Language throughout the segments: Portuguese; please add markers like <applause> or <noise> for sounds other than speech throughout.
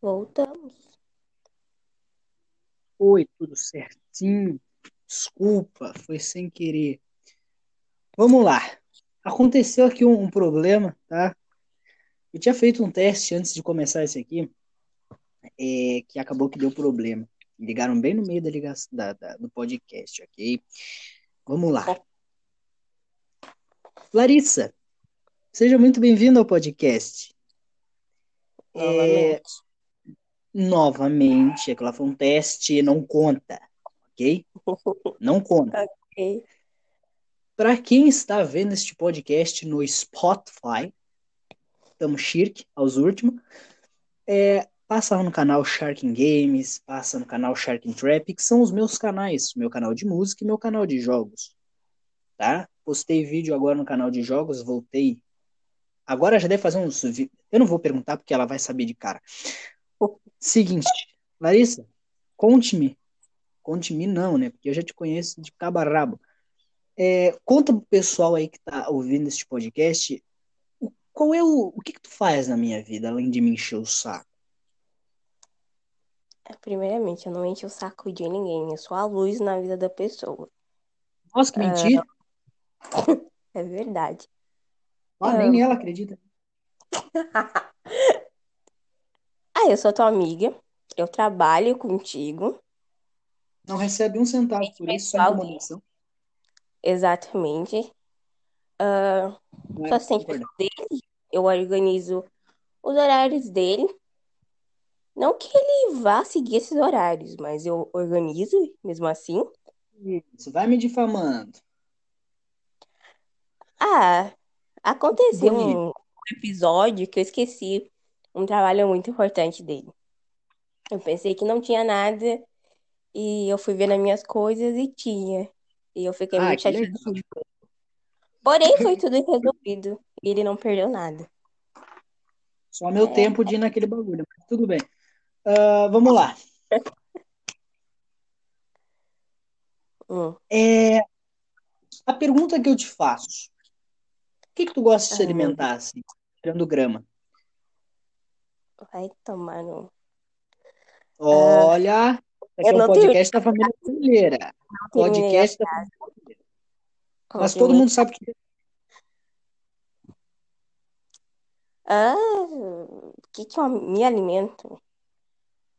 Voltamos. Oi, tudo certinho? Desculpa, foi sem querer. Vamos lá. Aconteceu aqui um, um problema, tá? Eu tinha feito um teste antes de começar esse aqui, é, que acabou que deu problema. Ligaram bem no meio da ligação da, da, do podcast, ok? Vamos lá. Larissa, seja muito bem-vindo ao podcast. Novamente. Novamente, aquela foi um teste, não conta, ok? Não conta. <laughs> Ok. Para quem está vendo este podcast no Spotify, estamos chique aos últimos. É, passa lá no canal Sharking Games, passa no canal Sharking Trap, que são os meus canais, meu canal de música e meu canal de jogos. Tá? Postei vídeo agora no canal de jogos, voltei. Agora já deve fazer uns. Eu não vou perguntar porque ela vai saber de cara. Seguinte, Larissa, conte-me. Conte-me não, né? Porque eu já te conheço de cabo a rabo. É, conta pro pessoal aí que tá ouvindo este podcast, o- qual é o, o que que tu faz na minha vida, além de me encher o saco? Primeiramente, eu não encho o saco de ninguém. Eu sou a luz na vida da pessoa. Nossa, que mentira. <laughs> É verdade. Ah, nem ela acredita. <laughs> Ah, eu sou tua amiga. Eu trabalho contigo. Não recebe um centavo por isso, só incomodação. Exatamente. Ah, Não é assistente concordar. dele. Eu organizo os horários dele. Não que ele vá seguir esses horários, mas eu organizo mesmo assim. Isso, vai me difamando. Ah, aconteceu Bonito. um episódio que eu esqueci um trabalho muito importante dele. Eu pensei que não tinha nada e eu fui ver nas minhas coisas e tinha. E eu fiquei Ah, muito chateada. Porém, foi tudo resolvido e ele não perdeu nada. Só meu É. tempo de ir naquele bagulho, mas tudo bem. Ah, vamos lá. <laughs> Hum. É, a pergunta que eu te faço: o que que tu gosta de se meu alimentar assim, tirando grama? Vai tomar no. Olha, esse eu é um não tenho- podcast da família brasileira. Podcast da família brasileira. Mas todo mundo sabe que Ah, o que que eu me alimento?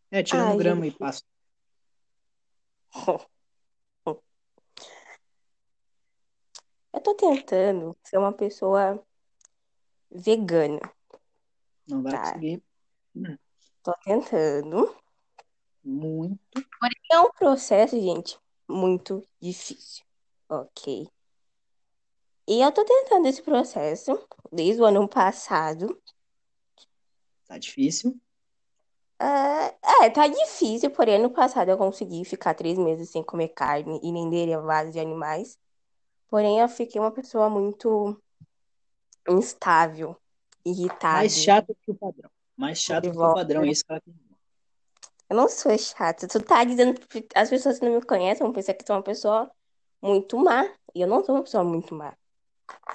é tirando Ai, grama e pasto. <laughs> Eu tô tentando ser uma pessoa vegana. Não vai Tá. conseguir Tô tentando. muito. Porém, é um processo, gente, muito difícil. Ok. E eu tô tentando esse processo desde o ano passado. Tá difícil. Ah, é, tá difícil, porém, ano passado eu consegui ficar três meses sem comer carne e nem derivados de animais. Porém, eu fiquei uma pessoa muito instável, irritada. Mais chato que o padrão. Mais chato que o padrão. É isso que ela tem. Eu não sou chata. Tu tá dizendo que as pessoas que não me conhecem vão pensar que tu é uma pessoa muito má. E eu não sou uma pessoa muito má.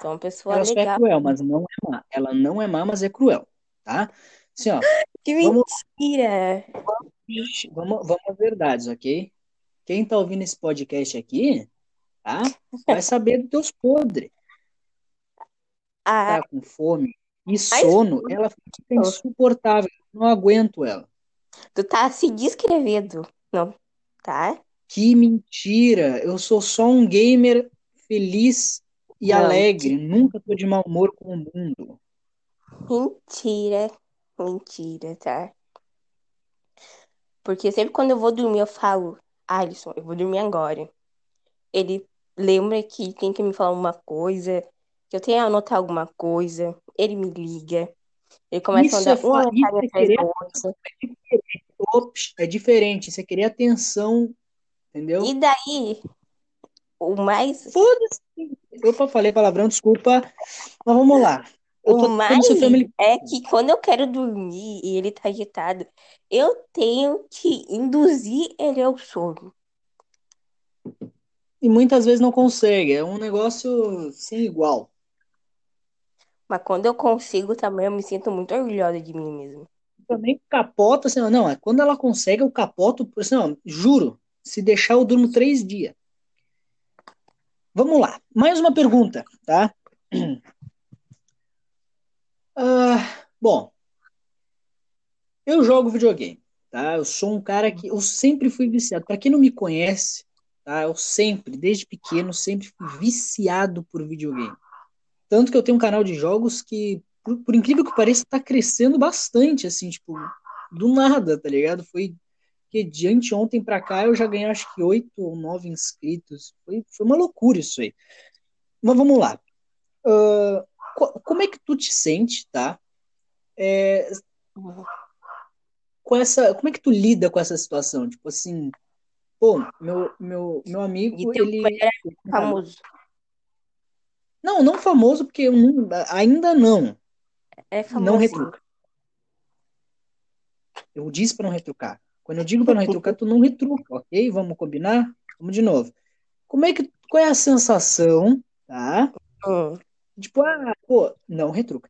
Sou uma pessoa Ela é legal. cruel, mas não é má. Ela não é má, mas é cruel. Tá? Assim, ó. <laughs> Que Vamos- mentira! Vamos, vamos às verdades, ok? Quem tá ouvindo esse podcast aqui, tá? Vai saber dos teus podres. <laughs> Ah, Tá com fome e sono, ela fica insuportável. Não aguento ela. tu tá se descrevendo. Não, tá? Que mentira! Eu sou só um gamer feliz e Não. alegre. Nunca tô de mau humor com o mundo. Mentira. Mentira, tá? Porque sempre quando eu vou dormir, eu falo, Alisson, eu vou dormir agora. Ele lembra que tem que me falar uma coisa, que eu tenho que anotar alguma coisa. Ele me liga. Ele começa Isso a é uma mensagem isso é atrás querer- da outra. Ops, é diferente. Isso é querer atenção, entendeu? E daí, o mais, Foda-se. Opa, falei palavrão, desculpa. Mas vamos lá. Eu o mais é que quando eu quero dormir e ele tá agitado, eu tenho que induzir ele ao sono. E muitas vezes não consegue. É um negócio sem igual. Mas quando eu consigo também, eu me sinto muito orgulhosa de mim mesma. também capota, assim, não, é quando ela consegue, eu capoto, assim, não, juro, se deixar eu durmo três dias. Vamos lá, mais uma pergunta, tá? <clears throat> Ah, bom, eu jogo videogame, tá? Eu sou um cara que eu sempre fui viciado. Para quem não me conhece, tá? Eu sempre, desde pequeno, sempre fui viciado por videogame. Tanto que eu tenho um canal de jogos que, por, por incrível que pareça, tá crescendo bastante, assim, tipo, do nada, tá ligado? Foi que de anteontem para cá eu já ganhei acho que oito ou nove inscritos. Foi, foi uma loucura isso aí. Mas vamos lá. Uh, como é que tu te sente, tá? É, com essa, como é que tu lida com essa situação? Tipo assim, pô, meu, meu, meu amigo, ele... É famoso. Não, não famoso, porque ainda não. É famoso. Não retruca. Eu disse para não retrucar. Quando eu digo para não retrucar, tu não retruca, ok? Vamos combinar? Vamos de novo. Como é que, qual é a sensação, tá? Hum. Tipo, ah, pô, não retruca.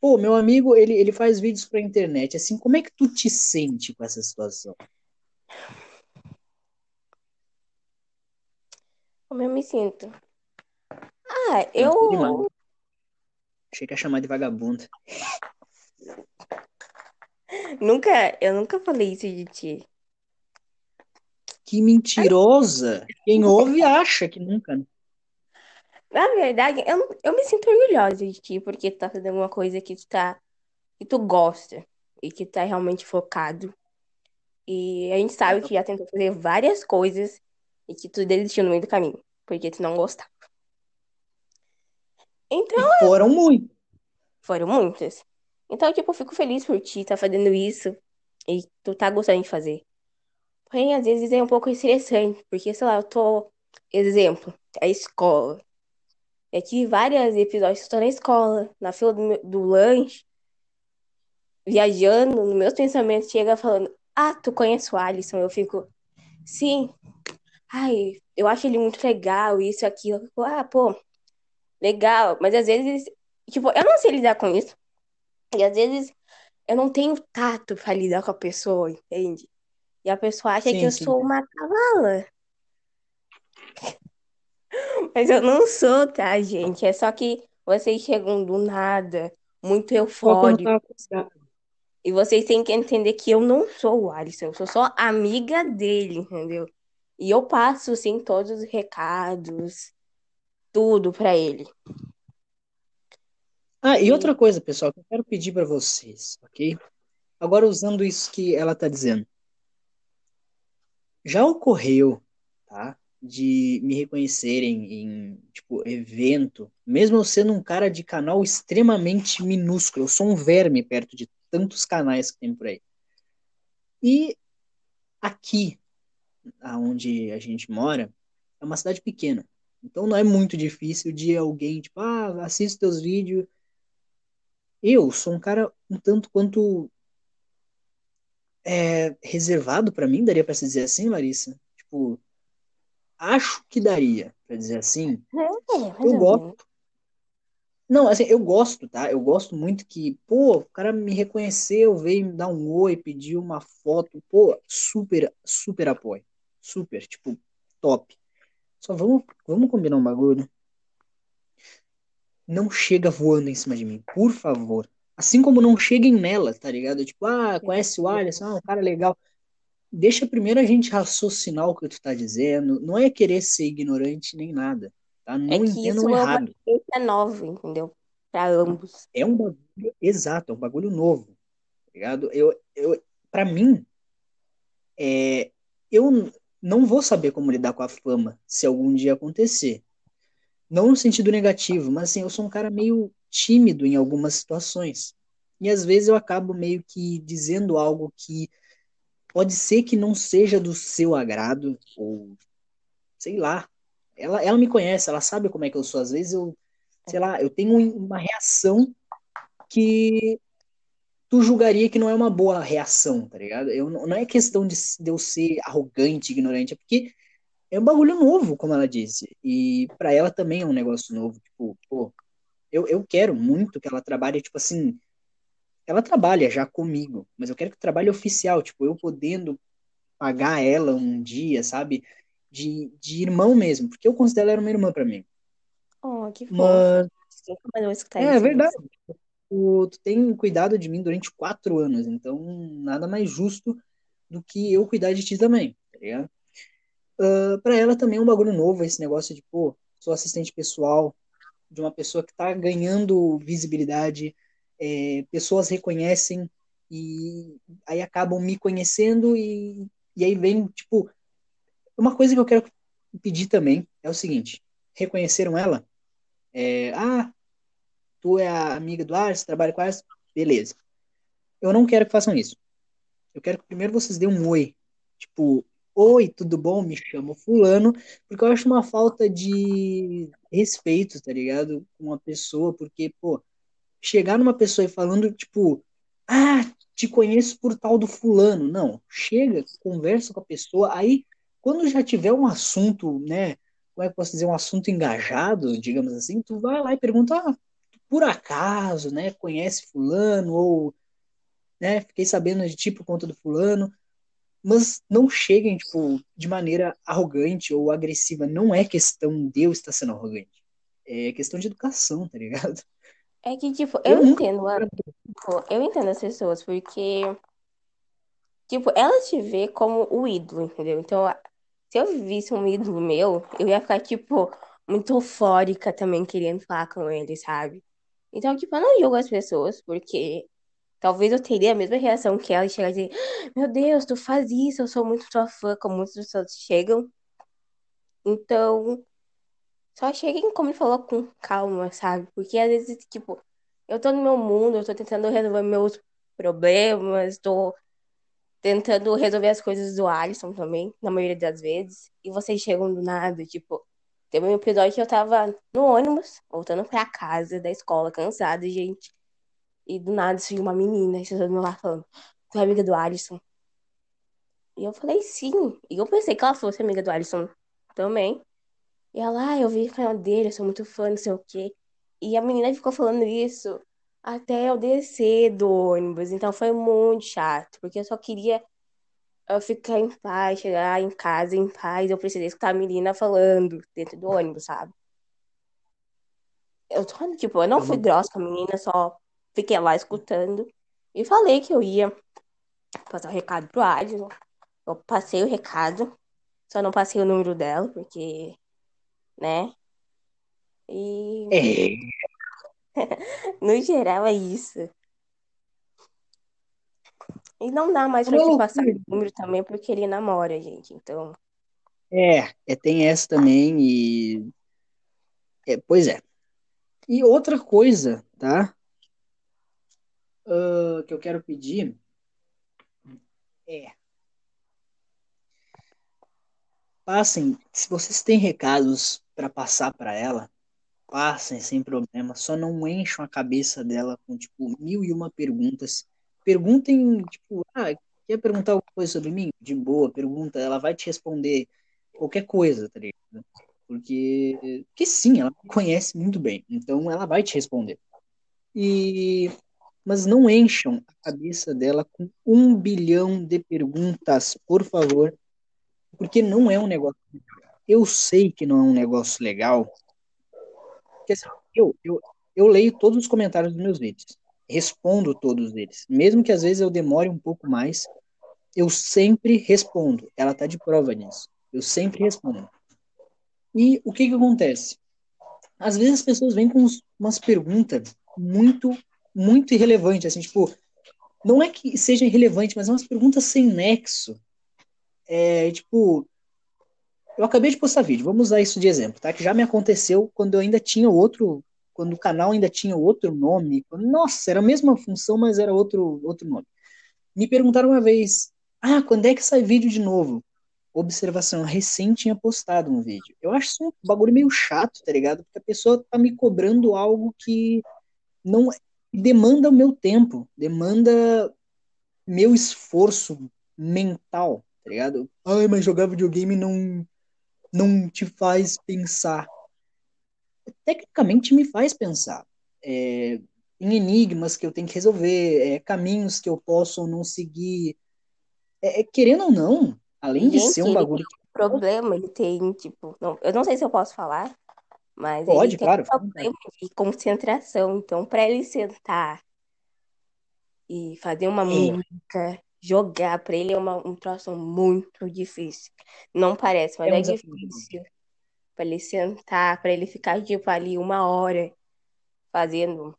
Pô, meu amigo, ele, ele faz vídeos pra internet. Assim, como é que tu te sente com essa situação? Como eu me sinto? Ah, eu. Achei que ia chamar de vagabunda. Nunca, eu nunca falei isso de ti. Que mentirosa! Quem ouve acha que nunca. Né? Na verdade, eu, eu me sinto orgulhosa de ti, porque tu tá fazendo uma coisa que tu tá. que tu gosta e que tá realmente focado. E a gente sabe que já tentou fazer várias coisas e que tu desistiu no meio do caminho, porque tu não gostava. Então. E foram muitos. Foram muitas. Então, tipo, eu fico feliz por ti tá fazendo isso e tu tá gostando de fazer. Porém, às vezes é um pouco estressante, porque, sei lá, eu tô. Exemplo, a escola. Eu tive vários episódios que eu tô na escola, na fila do, do lanche, viajando, nos meus pensamentos, chega falando, ah, tu conhece o Alisson? Eu fico, sim. Ai, eu acho ele muito legal, isso, aquilo. Fico, ah, pô, legal. Mas às vezes, tipo, eu não sei lidar com isso. E às vezes eu não tenho tato pra lidar com a pessoa, entende? E a pessoa acha sim, que eu sim. sou uma cavala. <laughs> Mas eu não sou, tá, gente? É só que vocês chegam do nada, muito eufóricos. E vocês têm que entender que eu não sou o Alisson, eu sou só amiga dele, entendeu? E eu passo, sim, todos os recados, tudo para ele. Ah, e outra coisa, pessoal, que eu quero pedir para vocês, ok? Agora, usando isso que ela tá dizendo. Já ocorreu, tá? De me reconhecerem em, tipo, evento, mesmo eu sendo um cara de canal extremamente minúsculo, eu sou um verme perto de tantos canais que tem por aí. E aqui, aonde a gente mora, é uma cidade pequena. Então não é muito difícil de alguém, tipo, ah, assista teus vídeos eu sou um cara um tanto quanto é, reservado para mim, daria para se dizer assim, Larissa? Tipo, acho que daria para dizer assim. É, eu gosto. Não, assim, eu gosto, tá? Eu gosto muito que, pô, o cara me reconheceu, veio me dar um oi, pediu uma foto, pô, super, super apoio. Super, tipo, top. Só vamos, vamos combinar um bagulho não chega voando em cima de mim, por favor. Assim como não cheguem nela, tá ligado? Tipo, ah, conhece o Alisson, ah, um cara legal. Deixa primeiro a gente raciocinar o que tu tá dizendo. Não é querer ser ignorante nem nada, tá? Não é que entendam isso errado. É nova, entendeu? Pra ambos. É um bagulho, exato, é um bagulho novo, tá ligado? Eu, eu, pra mim, é, eu não vou saber como lidar com a fama se algum dia acontecer. Não no sentido negativo, mas assim, eu sou um cara meio tímido em algumas situações. E às vezes eu acabo meio que dizendo algo que pode ser que não seja do seu agrado, ou sei lá. Ela, ela me conhece, ela sabe como é que eu sou. Às vezes eu, sei lá, eu tenho uma reação que tu julgaria que não é uma boa reação, tá ligado? Eu, não é questão de, de eu ser arrogante, ignorante, é porque é um bagulho novo, como ela disse. E para ela também é um negócio novo. Tipo, pô, eu, eu quero muito que ela trabalhe, tipo assim, ela trabalha já comigo, mas eu quero que trabalhe oficial, tipo, eu podendo pagar ela um dia, sabe? De, de irmão mesmo, porque eu considero ela uma irmã para mim. Oh, que fofo. Mas é verdade. Tu, tu tem cuidado de mim durante quatro anos, então nada mais justo do que eu cuidar de ti também, tá ligado? Ah, pra ela também é um bagulho novo esse negócio de, pô, sou assistente pessoal de uma pessoa que tá ganhando visibilidade, é, pessoas reconhecem e aí acabam me conhecendo e, e aí vem, tipo, uma coisa que eu quero pedir também é o seguinte, reconheceram ela? É, ah, tu é a amiga do Ars, trabalha com Ars? Beleza. Eu não quero que façam isso. Eu quero que primeiro vocês dêem um oi. Tipo, oi, tudo bom? Me chamo fulano, porque eu acho uma falta de respeito, tá ligado? Com uma pessoa, porque, pô, chegar numa pessoa e falando, tipo, ah, te conheço por tal do fulano. Não, chega, conversa com a pessoa, aí quando já tiver um assunto, né, como é que posso dizer, um assunto engajado, digamos assim, tu vai lá e pergunta, ah, por acaso, né, conhece fulano, ou, né, fiquei sabendo de ti por conta do fulano, mas não cheguem, tipo, de maneira arrogante ou agressiva. Não é questão de eu estar sendo arrogante. É questão de educação, tá ligado? É que, tipo, Eu eu entendo, a- tipo, eu entendo as pessoas, porque, tipo, elas te vê como o ídolo, entendeu? Então, se eu visse um ídolo meu, eu ia ficar, tipo, muito eufórica também, querendo falar com ele, sabe? Então, tipo, eu não julgo as pessoas, porque talvez eu teria a mesma reação que ela e chegar e dizer, meu Deus, tu faz isso, eu sou muito tua fã, como muitas pessoas chegam. Então, só cheguem, como ele falou, com calma, sabe? Porque às vezes, tipo, eu tô no meu mundo, eu tô tentando resolver meus problemas, tô tentando resolver as coisas do Alisson também, na maioria das vezes, e vocês chegam do nada, tipo, teve um episódio que eu tava no ônibus, voltando pra casa da escola, cansada, gente, e do nada surgiu uma menina, e do meu lado falando, tu é amiga do Alisson? E eu falei, sim, e eu pensei que ela fosse amiga do Alisson também. E ela, ah, eu vi o canal dele, eu sou muito fã, não sei o quê. E a menina ficou falando isso até eu descer do ônibus. Então foi muito chato, porque eu só queria eu ficar em paz, chegar em casa em paz. Eu precisei escutar a menina falando dentro do ônibus, sabe? Eu tô, tipo, eu não fui grossa com a menina, só fiquei lá escutando. E falei que eu ia passar o recado pro Alisson. Eu passei o recado, só não passei o número dela, porque, né? E É, <laughs> no geral é isso. E não dá mais pra te passar o número também, porque ele namora, gente. Então, É, é, tem essa também e... É, pois é. E outra coisa, tá? ah, que eu quero pedir é, passem, se vocês têm recados para passar para ela, passem sem problema, só não encham a cabeça dela com, tipo, mil e uma perguntas. Perguntem, tipo, ah, quer perguntar alguma coisa sobre mim? De boa, pergunta, ela vai te responder qualquer coisa, tá ligado? Porque, porque sim, ela conhece muito bem, então ela vai te responder. E, mas não encham a cabeça dela com um bilhão de perguntas, por favor, porque não é um negócio. Eu sei que não é um negócio legal, porque assim, eu, eu, eu leio todos os comentários dos meus vídeos, respondo todos eles, mesmo que às vezes eu demore um pouco mais, eu sempre respondo. Ela tá de prova disso. Eu sempre respondo. E o que que acontece? Às vezes as pessoas vêm com umas perguntas muito, muito irrelevantes, assim, tipo, não é que seja irrelevante, mas é umas perguntas sem nexo. É, tipo, eu acabei de postar vídeo, vamos usar isso de exemplo, tá? Que já me aconteceu quando eu ainda tinha outro, quando o canal ainda tinha outro nome. Nossa, era a mesma função, mas era outro, outro nome. Me perguntaram uma vez, ah, quando é que sai vídeo de novo? Observação, recém tinha postado um vídeo. Eu acho isso um bagulho meio chato, tá ligado? Porque a pessoa tá me cobrando algo que não demanda o meu tempo, demanda meu esforço mental, tá ligado? Ai, mas jogar videogame não, não te faz pensar. Tecnicamente me faz pensar. É, tem enigmas que eu tenho que resolver, é, caminhos que eu posso ou não seguir. É, é, querendo ou não, além de Gente, ser um ele bagulho tem um problema, ele tem, tipo, não, eu não sei se eu posso falar, mas ele Pode, tem claro. um problema de concentração. Então, para ele sentar e fazer uma É. música, jogar, para ele é uma, um troço muito difícil. Não parece, mas É um é difícil para ele sentar, para ele ficar, tipo, ali uma hora fazendo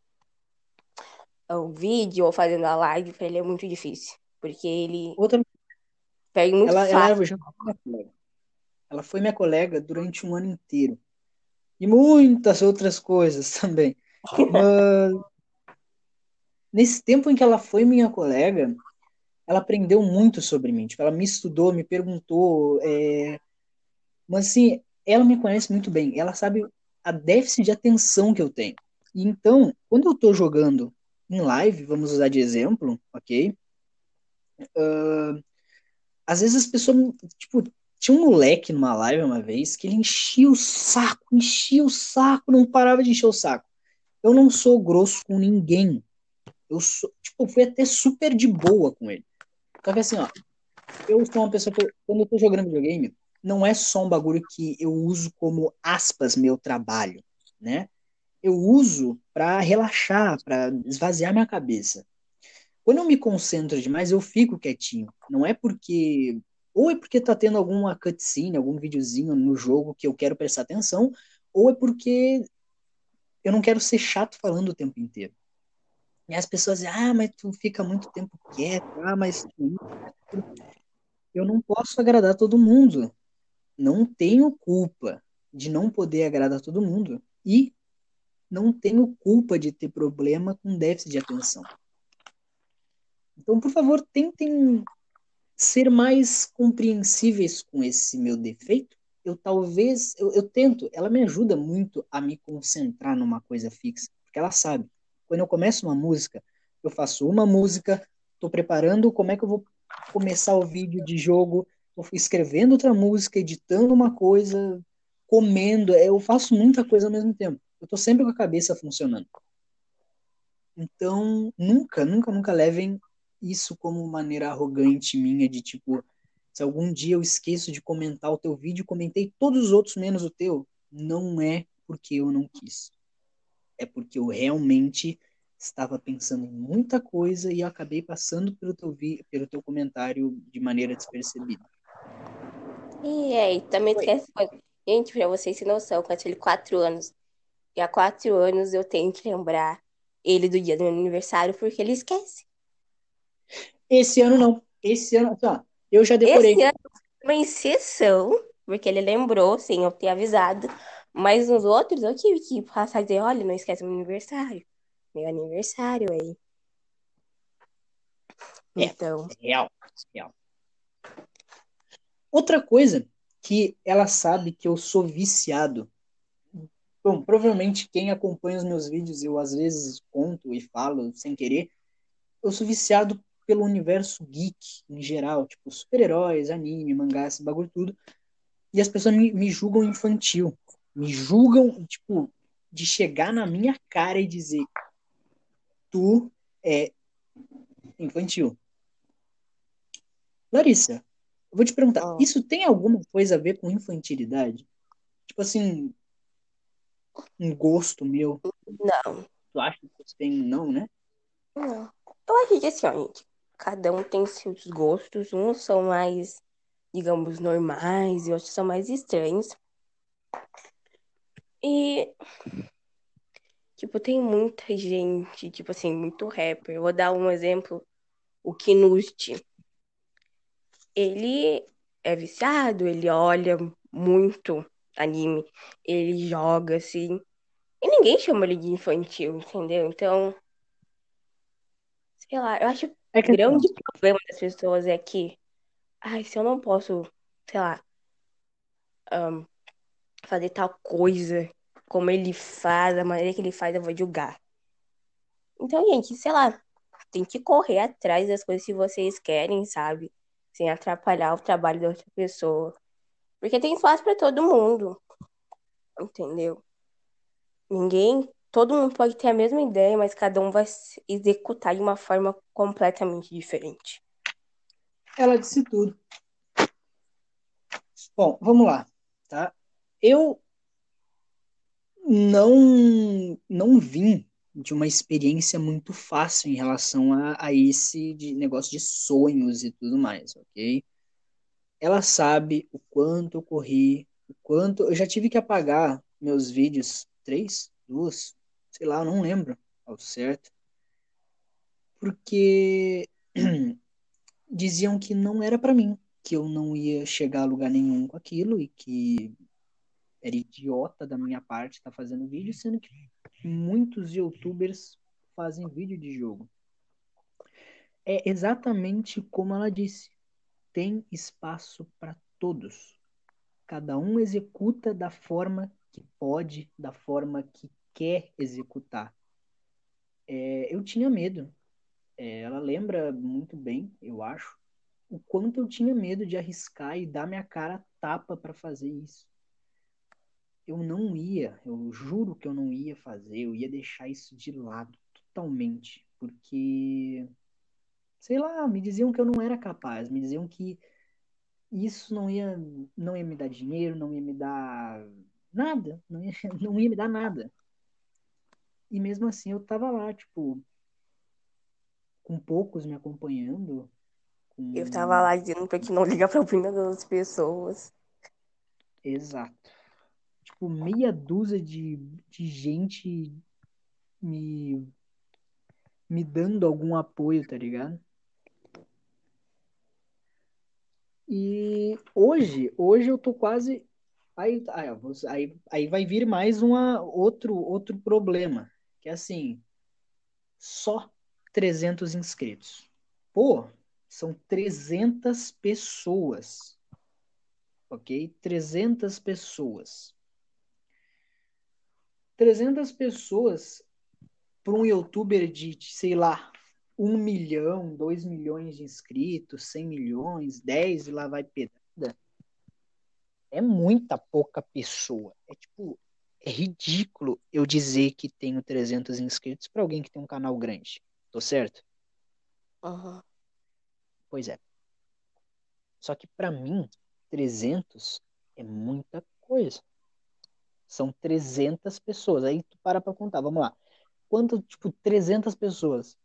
o vídeo ou fazendo a live, para ele é muito difícil. Porque ele Outra, perde muito ela, fácil. ela já foi minha colega. Ela foi minha colega durante um ano inteiro. E muitas outras coisas também. <laughs> Mas nesse tempo em que ela foi minha colega, ela aprendeu muito sobre mim. Tipo, ela me estudou, me perguntou. é, Mas assim, ela me conhece muito bem. Ela sabe a déficit de atenção que eu tenho. E então, quando eu tô jogando em live, vamos usar de exemplo, ok? Ah, às vezes as pessoas, tipo, tinha um moleque numa live uma vez que ele enchia o saco, enchia o saco, não parava de encher o saco. Eu não sou grosso com ninguém. Eu sou, tipo, fui até super de boa com ele. Só que assim, ó, eu sou uma pessoa que, eu- quando eu tô jogando videogame, não é só um bagulho que eu uso como aspas meu trabalho, né? Eu uso pra relaxar, pra esvaziar minha cabeça. Quando eu me concentro demais, eu fico quietinho. Não é porque. Ou é porque tá tendo alguma cutscene, algum videozinho no jogo que eu quero prestar atenção, ou é porque eu não quero ser chato falando o tempo inteiro. E as pessoas dizem, ah, mas tu fica muito tempo quieto, ah, mas tu... eu não posso agradar todo mundo. Não tenho culpa de não poder agradar todo mundo. E não tenho culpa de ter problema com déficit de atenção. Então, por favor, tentem ser mais compreensíveis com esse meu defeito. Eu talvez, eu, eu tento, ela me ajuda muito a me concentrar numa coisa fixa, porque ela sabe. Quando eu começo uma música, eu faço uma música, estou preparando como é que eu vou começar o vídeo de jogo, escrevendo outra música, editando uma coisa, comendo, é, eu faço muita coisa ao mesmo tempo. Eu estou sempre com a cabeça funcionando. Então, nunca, nunca, nunca levem isso como maneira arrogante minha de tipo, se algum dia eu esqueço de comentar o teu vídeo, comentei todos os outros menos o teu, não é porque eu não quis. É porque eu realmente estava pensando em muita coisa e acabei passando pelo teu, vi pelo teu comentário de maneira despercebida. E aí, também esquece. Gente, pra vocês terem noção, quando eu tinha quatro anos. E há quatro anos eu tenho que lembrar ele do dia do meu aniversário, porque ele esquece. Esse ano não. Esse ano, assim, ó, eu já decorei. Esse ano uma exceção, porque ele lembrou, sem eu ter avisado. Mas nos outros eu tive que passar e dizer, olha, não esquece meu aniversário. Meu aniversário aí. É. Então, Real, real. Outra coisa que ela sabe que eu sou viciado. Bom, provavelmente quem acompanha os meus vídeos, eu às vezes conto e falo sem querer. Eu sou viciado pelo universo geek em geral, tipo super-heróis, anime, mangá, esse bagulho tudo. E as pessoas me, me julgam infantil. Me julgam, tipo, de chegar na minha cara e dizer: Tu é infantil. Larissa, eu vou te perguntar: Ah. isso tem alguma coisa a ver com infantilidade? Tipo assim, um gosto meu. não. Tu acha que isso tem? Não, né? Não. Eu acho que assim, ó, gente, cada um tem seus gostos. Uns são mais, digamos, normais e outros são mais estranhos. E, tipo, tem muita gente, tipo assim, muito rapper. Eu vou dar um exemplo, o Kinusti. Ele é viciado, ele olha muito anime, ele joga assim. E ninguém chama ele de infantil, entendeu? Então, sei lá, eu acho É que O grande problema das pessoas é que, ai, se eu não posso, sei lá, ahn, fazer tal coisa como ele faz, da maneira que ele faz, eu vou julgar. Então, gente, sei lá, tem que correr atrás das coisas que vocês querem, sabe? Sem atrapalhar o trabalho da outra pessoa. Porque tem espaço pra todo mundo. Entendeu? Ninguém todo mundo pode ter a mesma ideia, mas cada um vai executar de uma forma completamente diferente. Ela disse tudo. Bom, vamos lá, tá? Eu não não vim de uma experiência muito fácil em relação a, a esse de negócio de sonhos e tudo mais, ok? Ela sabe o quanto eu corri, o quanto eu já tive que apagar meus vídeos, três, duas, sei lá, eu não lembro ao certo, porque <clears throat> diziam que não era para mim, que eu não ia chegar a lugar nenhum com aquilo e que era idiota da minha parte estar tá fazendo vídeo, sendo que muitos youtubers fazem vídeo de jogo. É exatamente como ela disse: tem espaço para todos. Cada um executa da forma que pode, da forma que quer executar. É, eu tinha medo. É, ela lembra muito bem, eu acho, o quanto eu tinha medo de arriscar e dar minha cara tapa para fazer isso. Eu não ia, eu juro que eu não ia fazer, eu ia deixar isso de lado totalmente, porque sei lá, me diziam que eu não era capaz, me diziam que isso não ia não ia me dar dinheiro, não ia me dar nada, não ia, <laughs> não ia me dar nada. E mesmo assim eu tava lá, tipo, com poucos me acompanhando, eu tava lá dizendo pra que não <laughs> liga pra opinião das pessoas. Exato. Tipo, meia dúzia de, de gente me, me dando algum apoio, tá ligado? E hoje, hoje eu tô quase. Aí, aí, aí vai vir mais uma, outro, outro problema. Que é assim, só 300 inscritos. Pô, são 300 pessoas. Ok? 300 pessoas. 300 pessoas para um youtuber de, sei lá, 1 milhão, 2 milhões de inscritos, 100 milhões, 10 e lá vai pedada. É muita pouca pessoa. É tipo, é ridículo eu dizer que tenho 300 inscritos para alguém que tem um canal grande. Tô certo? Uhum. Pois é. Só que para mim, 300 é muita coisa. São 300 pessoas. Aí tu para pra contar, vamos lá. Quanto, tipo, 300 pessoas?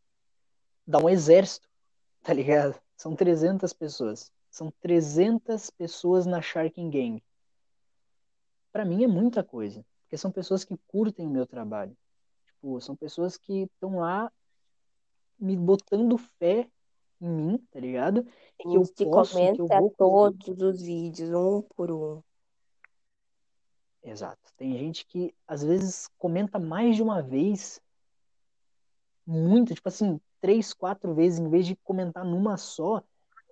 Dá um exército, <laughs> tá ligado? São 300 pessoas. São 300 pessoas na Sharking Gang. Para mim é muita coisa. Porque são pessoas que curtem o meu trabalho. Tipo, são pessoas que estão lá me botando fé em mim, tá ligado? Que eu posso, comenta que eu vou todos os vídeos, um por um. Exato. Tem gente que às vezes comenta mais de uma vez, muito, tipo assim, três, quatro vezes, em vez de comentar numa só,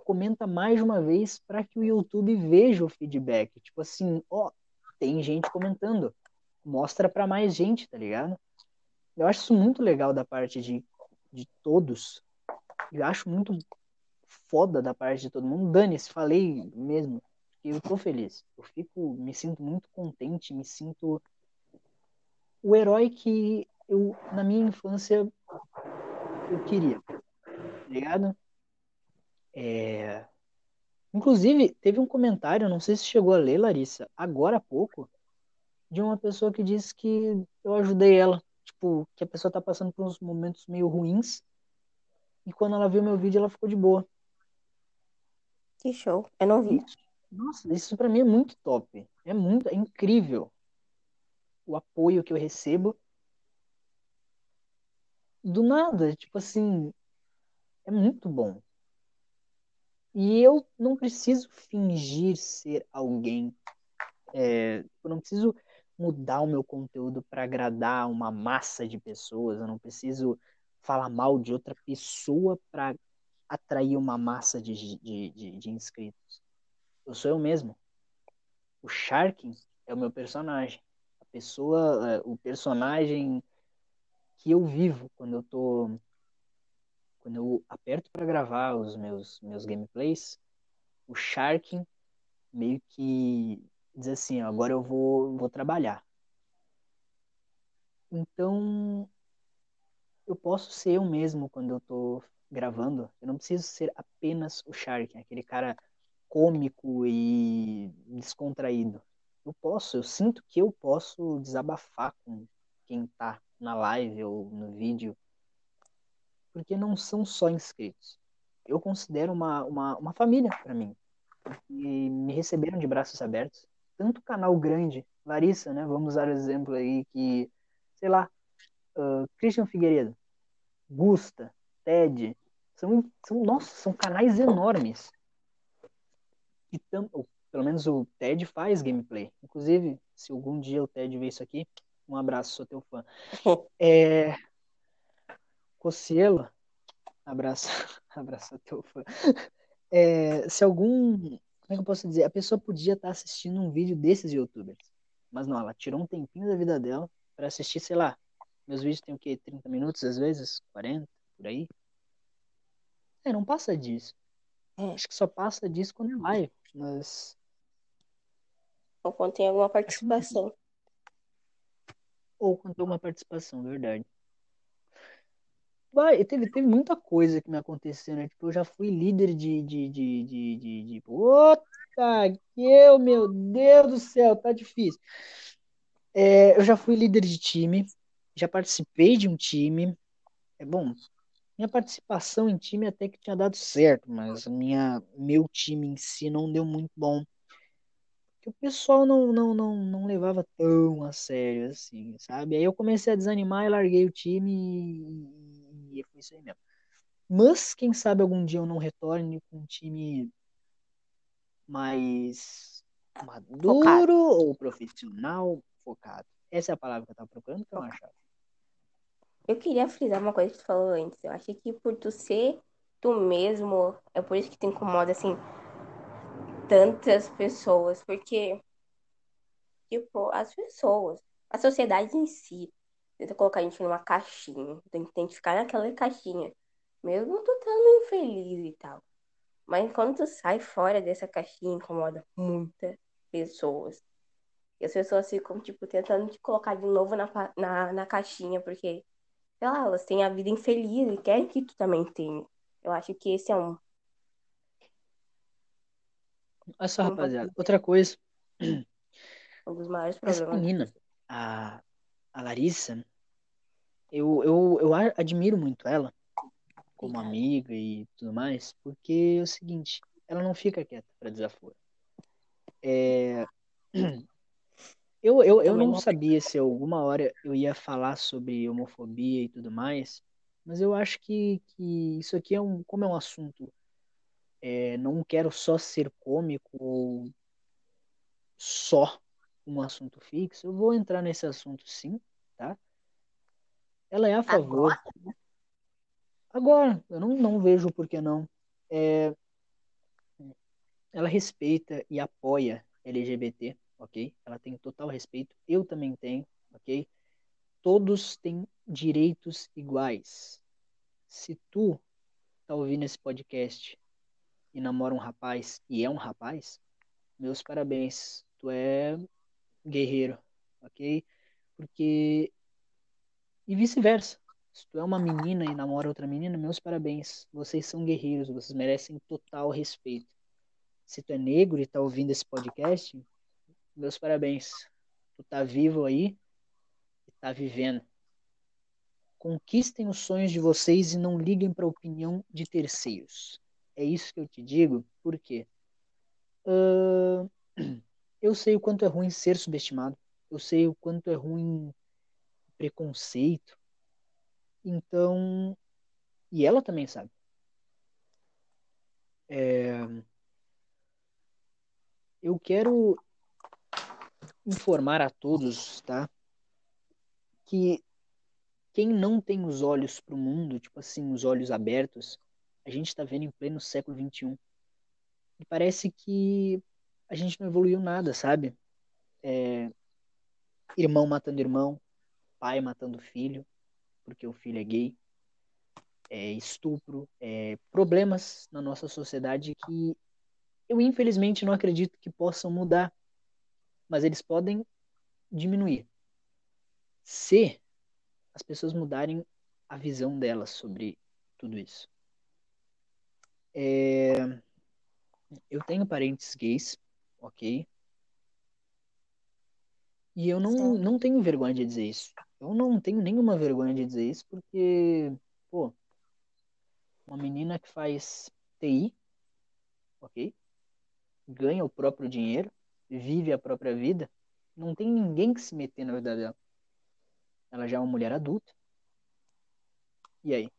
comenta mais de uma vez para que o YouTube veja o feedback. Tipo assim, ó, tem gente comentando, mostra para mais gente, tá ligado? Eu acho isso muito legal da parte de, de todos eu acho muito foda da parte de todo mundo. Dane-se, falei mesmo. Eu tô feliz. Eu fico, me sinto muito contente, me sinto o herói que eu, na minha infância, eu queria. Tá ligado? É... Inclusive, teve um comentário, não sei se chegou a ler, Larissa, agora há pouco, de uma pessoa que disse que eu ajudei ela. Tipo, que a pessoa tá passando por uns momentos meio ruins e quando ela viu meu vídeo, ela ficou de boa. Que show. Eu não vi. Nossa, isso para mim é muito top. É muito, é incrível o apoio que eu recebo. Do nada, tipo assim, é muito bom. E eu não preciso fingir ser alguém. É, eu não preciso mudar o meu conteúdo para agradar uma massa de pessoas. Eu não preciso falar mal de outra pessoa para atrair uma massa de, de, de, de, inscritos. Eu sou eu mesmo. O Sharking é o meu personagem. A pessoa, é, o personagem que eu vivo quando eu tô quando eu aperto para gravar os meus meus gameplays, o Sharking meio que diz assim, agora eu vou vou trabalhar. Então, eu posso ser eu mesmo quando eu tô gravando. Eu não preciso ser apenas o Shark, aquele cara cômico e descontraído. Eu posso, eu sinto que eu posso desabafar com quem tá na live ou no vídeo, porque não são só inscritos. Eu considero uma, uma, uma família para mim. E me receberam de braços abertos. Tanto canal grande, Larissa, né? Vamos usar o exemplo aí que, sei lá, uh, Christian Figueiredo, Gusta, Ted, são, são, nossa, são canais enormes. E tam, pelo menos o Ted faz gameplay. Inclusive, se algum dia o Ted ver isso aqui, um abraço, sou teu fã. É... Cocielo, abraço, <laughs> abraço, teu fã. É, se algum, como é que eu posso dizer? A pessoa podia estar assistindo um vídeo desses youtubers, mas não, ela tirou um tempinho da vida dela para assistir, sei lá, meus vídeos tem o quê? 30 minutos às vezes? 40, por aí? É, não passa disso. É. Acho que só passa disso quando é live, mas. Ou quando tem alguma participação. Ou quando tem alguma participação, verdade. Vai, teve, teve muita coisa que me aconteceu, né? Tipo, eu já fui líder de. de, de, de, de, de... Puta que eu, meu Deus do céu, tá difícil. É, eu já fui líder de time, já participei de um time. É bom, minha participação em time até que tinha dado certo, mas minha, meu time em si não deu muito bom. Porque o pessoal não, não, não, não levava tão a sério assim, sabe? Aí eu comecei a desanimar e larguei o time e, e foi isso aí mesmo. Mas quem sabe algum dia eu não retorne com um time mais maduro focado. ou profissional focado. Essa é a palavra que eu tava procurando que eu não achava. Eu queria frisar uma coisa que tu falou antes. Eu acho que por tu ser tu mesmo, é por isso que te incomoda, assim, tantas pessoas. Porque, tipo, as pessoas, a sociedade em si, tenta colocar a gente numa caixinha. Tem que ficar naquela caixinha. Mesmo tu estando infeliz e tal. Mas quando tu sai fora dessa caixinha, incomoda muitas pessoas. E as pessoas ficam, tipo, tentando te colocar de novo na, na, na caixinha, porque sei lá, elas têm a vida infeliz e querem que tu também tenha. Eu acho que esse é um. Olha só, um rapaziada. Outra coisa. Um dos maiores problemas. Essa menina, a, a Larissa, eu, eu, eu admiro muito ela como amiga e tudo mais, porque é o seguinte, ela não fica quieta para desaforo. É, <clears throat> Eu, eu, eu não sabia se alguma hora eu ia falar sobre homofobia e tudo mais, mas eu acho que, que isso aqui é um, como é um assunto, é, não quero só ser cômico ou só um assunto fixo, eu vou entrar nesse assunto sim, tá? Ela é a favor. Agora, Agora eu não, não vejo por que não. É, ela respeita e apoia LGBT ok? Ela tem total respeito, eu também tenho, ok? Todos têm direitos iguais. Se tu tá ouvindo esse podcast e namora um rapaz e é um rapaz, meus parabéns, tu é guerreiro, ok? Porque e vice-versa. Se tu é uma menina e namora outra menina, meus parabéns. Vocês são guerreiros, vocês merecem total respeito. Se tu é negro e tá ouvindo esse podcast, meus parabéns. Tu tá vivo aí e tá vivendo. Conquistem os sonhos de vocês e não liguem para a opinião de terceiros. É isso que eu te digo, por quê? Uh, <clears throat> eu sei o quanto é ruim ser subestimado. Eu sei o quanto é ruim preconceito. Então, e ela também sabe. É, eu quero informar a todos, tá? Que quem não tem os olhos para o mundo, tipo assim, os olhos abertos, a gente está vendo em pleno século XXI. E parece que a gente não evoluiu nada, sabe? É... Irmão matando irmão, pai matando filho, porque o filho é gay, é estupro, é problemas na nossa sociedade que eu infelizmente não acredito que possam mudar mas eles podem diminuir. Se as pessoas mudarem a visão delas sobre tudo isso. É... Eu tenho parentes gays, ok? E eu não, não tenho vergonha de dizer isso. Eu não tenho nenhuma vergonha de dizer isso, porque, pô, uma menina que faz TI, ok? Ganha o próprio dinheiro, vive a própria vida, não tem ninguém que se meter na vida dela. Ela já é uma mulher adulta. E aí?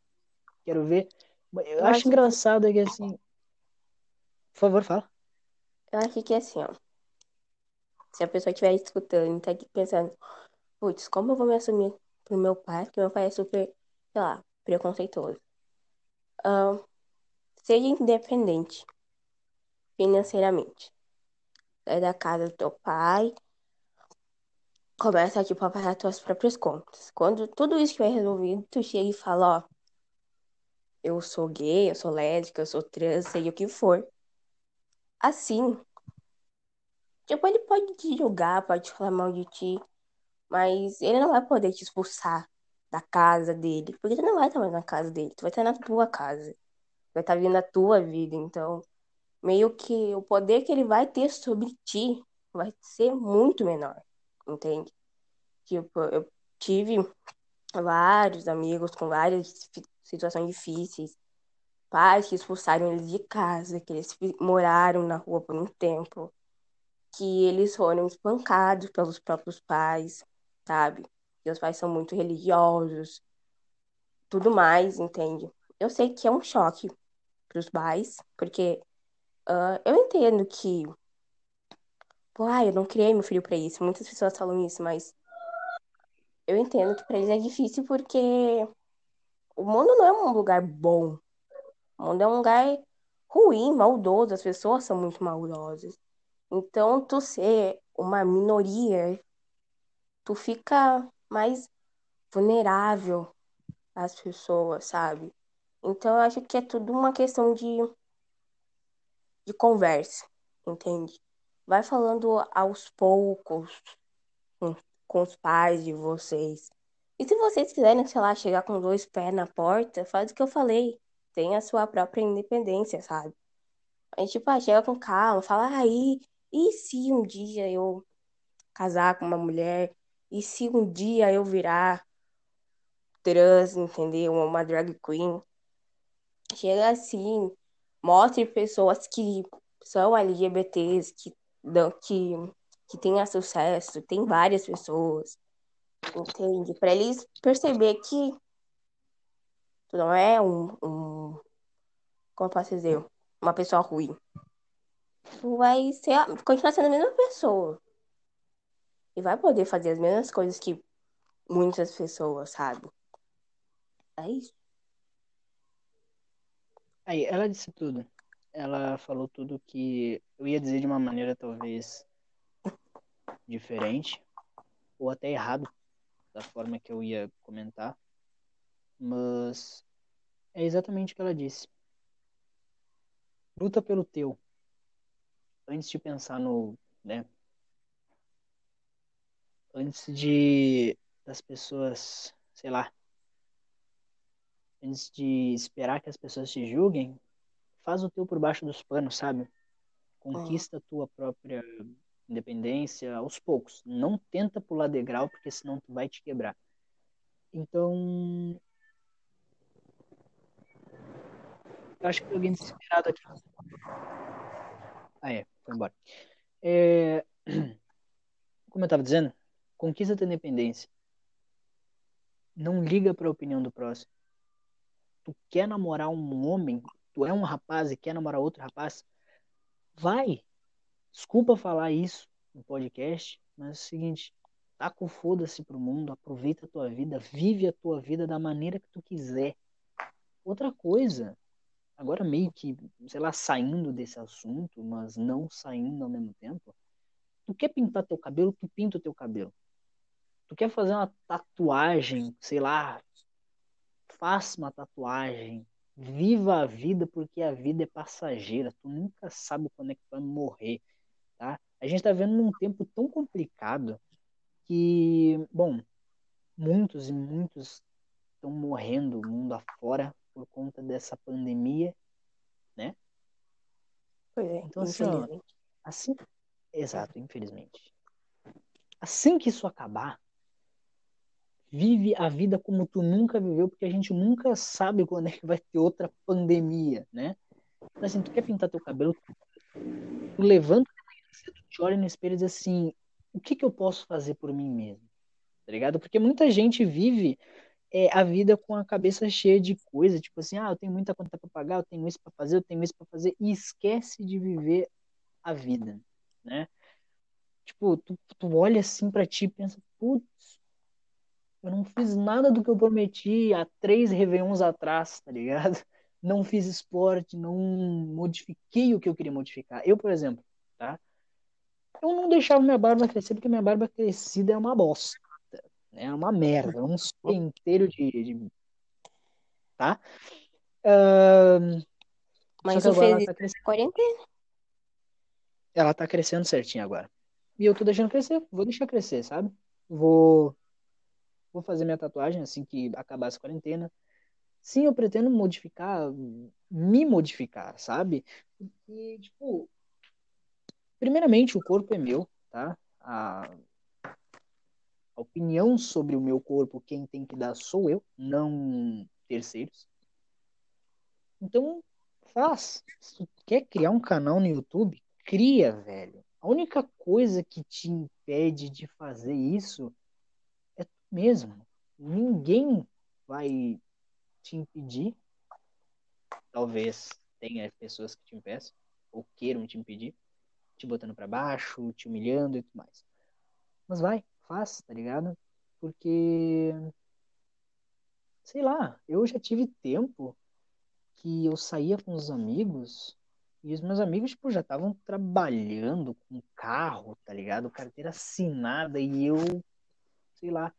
Quero ver. Eu, eu acho, acho engraçado que... que assim. Por favor, fala. Eu acho que assim, ó. Se a pessoa estiver escutando e tá aqui pensando, putz, como eu vou me assumir pro meu pai? Porque meu pai é super, sei lá, preconceituoso. Uh, seja independente financeiramente. Sai da casa do teu pai, começa tipo, a pagar tuas próprias contas. Quando tudo isso estiver resolvido, tu chega e fala, ó, eu sou gay, eu sou lésbica, eu sou trans, sei o que for. Assim, tipo, ele pode te julgar, pode falar mal de ti, mas ele não vai poder te expulsar da casa dele, porque tu não vai estar mais na casa dele, tu vai estar na tua casa, vai estar vivendo a tua vida, então meio que o poder que ele vai ter sobre ti vai ser muito menor, entende? Tipo, eu tive vários amigos com várias situações difíceis, pais que expulsaram eles de casa, que eles moraram na rua por um tempo, que eles foram espancados pelos próprios pais, sabe? E os pais são muito religiosos, tudo mais, entende? Eu sei que é um choque para os pais, porque uh, eu entendo que, pô, ah, eu não criei meu filho para isso. Muitas pessoas falam isso, mas eu entendo que para eles é difícil porque o mundo não é um lugar bom. O mundo é um lugar ruim, maldoso. As pessoas são muito maldosas. Então, tu ser uma minoria, tu fica mais vulnerável às pessoas, sabe? Então, eu acho que é tudo uma questão de, de conversa, entende? Vai falando aos poucos com, com os pais de vocês. E se vocês quiserem, sei lá, chegar com dois pés na porta, faz o que eu falei. Tem a sua própria independência, sabe? A gente, tipo, ah, chega com calma, fala aí, e se um dia eu casar com uma mulher? E se um dia eu virar trans, entendeu? Uma drag queen? Chega assim, mostre pessoas que são LGBTs, que, que, que têm sucesso, tem várias pessoas, entende? Para eles perceber que tu não é um, um como posso dizer, uma pessoa ruim tu vai ser, continuar sendo a mesma pessoa. E vai poder fazer as mesmas coisas que muitas pessoas, sabe? É isso. Aí, ela disse tudo. Ela falou tudo que eu ia dizer de uma maneira talvez diferente, ou até errado, da forma que eu ia comentar. Mas é exatamente o que ela disse. Luta pelo teu antes de pensar no, né, antes de das pessoas, sei lá, antes de esperar que as pessoas te julguem, faz o teu por baixo dos panos, sabe? Conquista a tua própria independência aos poucos. Não tenta pular degrau, porque senão tu vai te quebrar. Então, eu acho que tem alguém desesperado aqui. Ah, é foi embora. É... Como eu estava dizendo, conquista da independência. Não liga para a opinião do próximo. Tu quer namorar um homem, tu é um rapaz e quer namorar outro rapaz, vai. Desculpa falar isso no podcast, mas é o seguinte, tá com foda-se pro mundo, aproveita a tua vida, vive a tua vida da maneira que tu quiser. Outra coisa, agora meio que, sei lá, saindo desse assunto, mas não saindo ao mesmo tempo. Tu quer pintar teu cabelo, tu pinta o teu cabelo. Tu quer fazer uma tatuagem, sei lá, faça uma tatuagem. Viva a vida porque a vida é passageira. Tu nunca sabe quando é que tu vai morrer, tá? A gente tá vendo num tempo tão complicado que, bom, muitos e muitos estão morrendo mundo afora por conta dessa pandemia, né? Pois é, Então, assim, ó, assim, exato, infelizmente. Assim que isso acabar, vive a vida como tu nunca viveu, porque a gente nunca sabe quando é que vai ter outra pandemia, né? Então, assim, tu quer pintar teu cabelo, tu levanta, tu te olha no espelho e diz assim, o que que eu posso fazer por mim mesmo? Tá ligado? Porque muita gente vive é, a vida com a cabeça cheia de coisa, tipo assim, ah, eu tenho muita conta para pagar, eu tenho isso para fazer, eu tenho isso para fazer, e esquece de viver a vida, né? Tipo, tu, tu olha assim para ti e pensa, putz, eu não fiz nada do que eu prometi há três Réveillons atrás, tá ligado? <laughs> Não fiz esporte, não modifiquei o que eu queria modificar. Eu, por exemplo, tá? Eu não deixava minha barba crescer porque minha barba crescida é uma bosta. É uma merda, um penteiro de, de- Tá? Ahn, Mas fez ela tá crescendo. na quarentena. Ela tá crescendo certinho agora. E eu tô deixando crescer, vou deixar crescer, sabe? Vou, vou fazer minha tatuagem assim que acabar essa quarentena. Sim, eu pretendo modificar, me modificar, sabe? Porque, tipo, primeiramente o corpo é meu, tá? A, a opinião sobre o meu corpo, quem tem que dar sou eu, não terceiros. Então, faz. Se tu quer criar um canal no YouTube, cria, velho. A única coisa que te impede de fazer isso mesmo. Ninguém vai te impedir. Talvez tenha pessoas que te impeçam ou queiram te impedir, te botando pra baixo, te humilhando e tudo mais. Mas vai, faz, tá ligado? Porque sei lá, eu já tive tempo que eu saía com os amigos e os meus amigos, tipo, já estavam trabalhando com carro, tá ligado? Carteira assinada e eu, sei lá,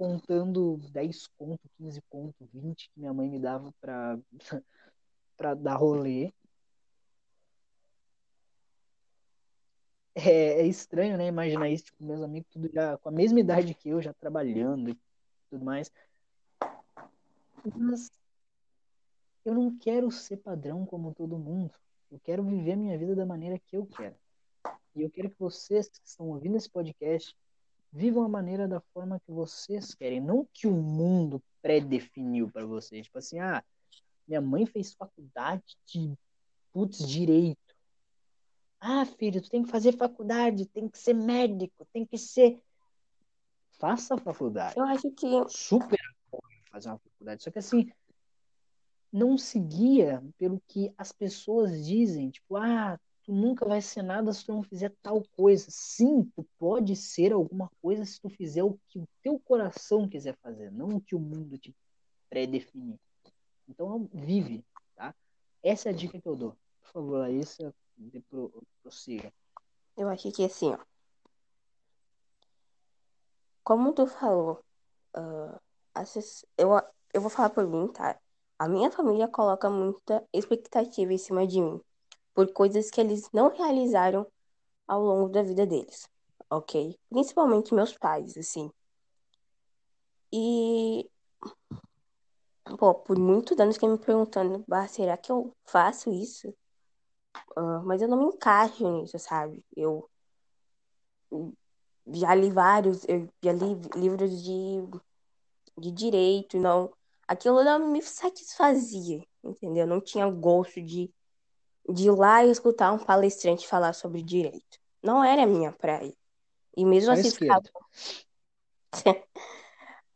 contando 10 conto, 15 conto, 20 que minha mãe me dava pra, <laughs> pra dar rolê. É, é estranho, né? Imaginar isso, tipo, meus amigos tudo já com a mesma idade que eu, já trabalhando e tudo mais. Mas eu não quero ser padrão como todo mundo. Eu quero viver a minha vida da maneira que eu quero. E eu quero que vocês que estão ouvindo esse podcast vivam a maneira da forma que vocês querem, não que o mundo pré-definiu para vocês. Tipo assim, ah, minha mãe fez faculdade de putz direito. Ah, filho, tu tem que fazer faculdade, tem que ser médico, tem que ser faça a faculdade. Eu acho que Super apoio fazer uma faculdade. Só que assim, não seguia pelo que as pessoas dizem, tipo, ah, tu nunca vai ser nada se tu não fizer tal coisa. Sim, tu pode ser alguma coisa se tu fizer o que o teu coração quiser fazer, não o que o mundo te pré-definir. Então, vive, tá? Essa é a dica que eu dou. Por favor, Larissa, prossiga. eu acho que assim, ó. Como tu falou, essas- eu, eu vou falar por mim, tá? A minha família coloca muita expectativa em cima de mim por coisas que eles não realizaram ao longo da vida deles, ok? Principalmente meus pais, assim. E, pô, por muitos anos que eu me perguntando, será que eu faço isso? Ah, mas eu não me encaixo nisso, sabe? Eu já li vários, eu já li livros de, de direito, não. Aquilo não me satisfazia, entendeu? Não tinha gosto de, de ir lá e escutar um palestrante falar sobre direito. Não era a minha praia. E mesmo Só a assim ficava. <laughs>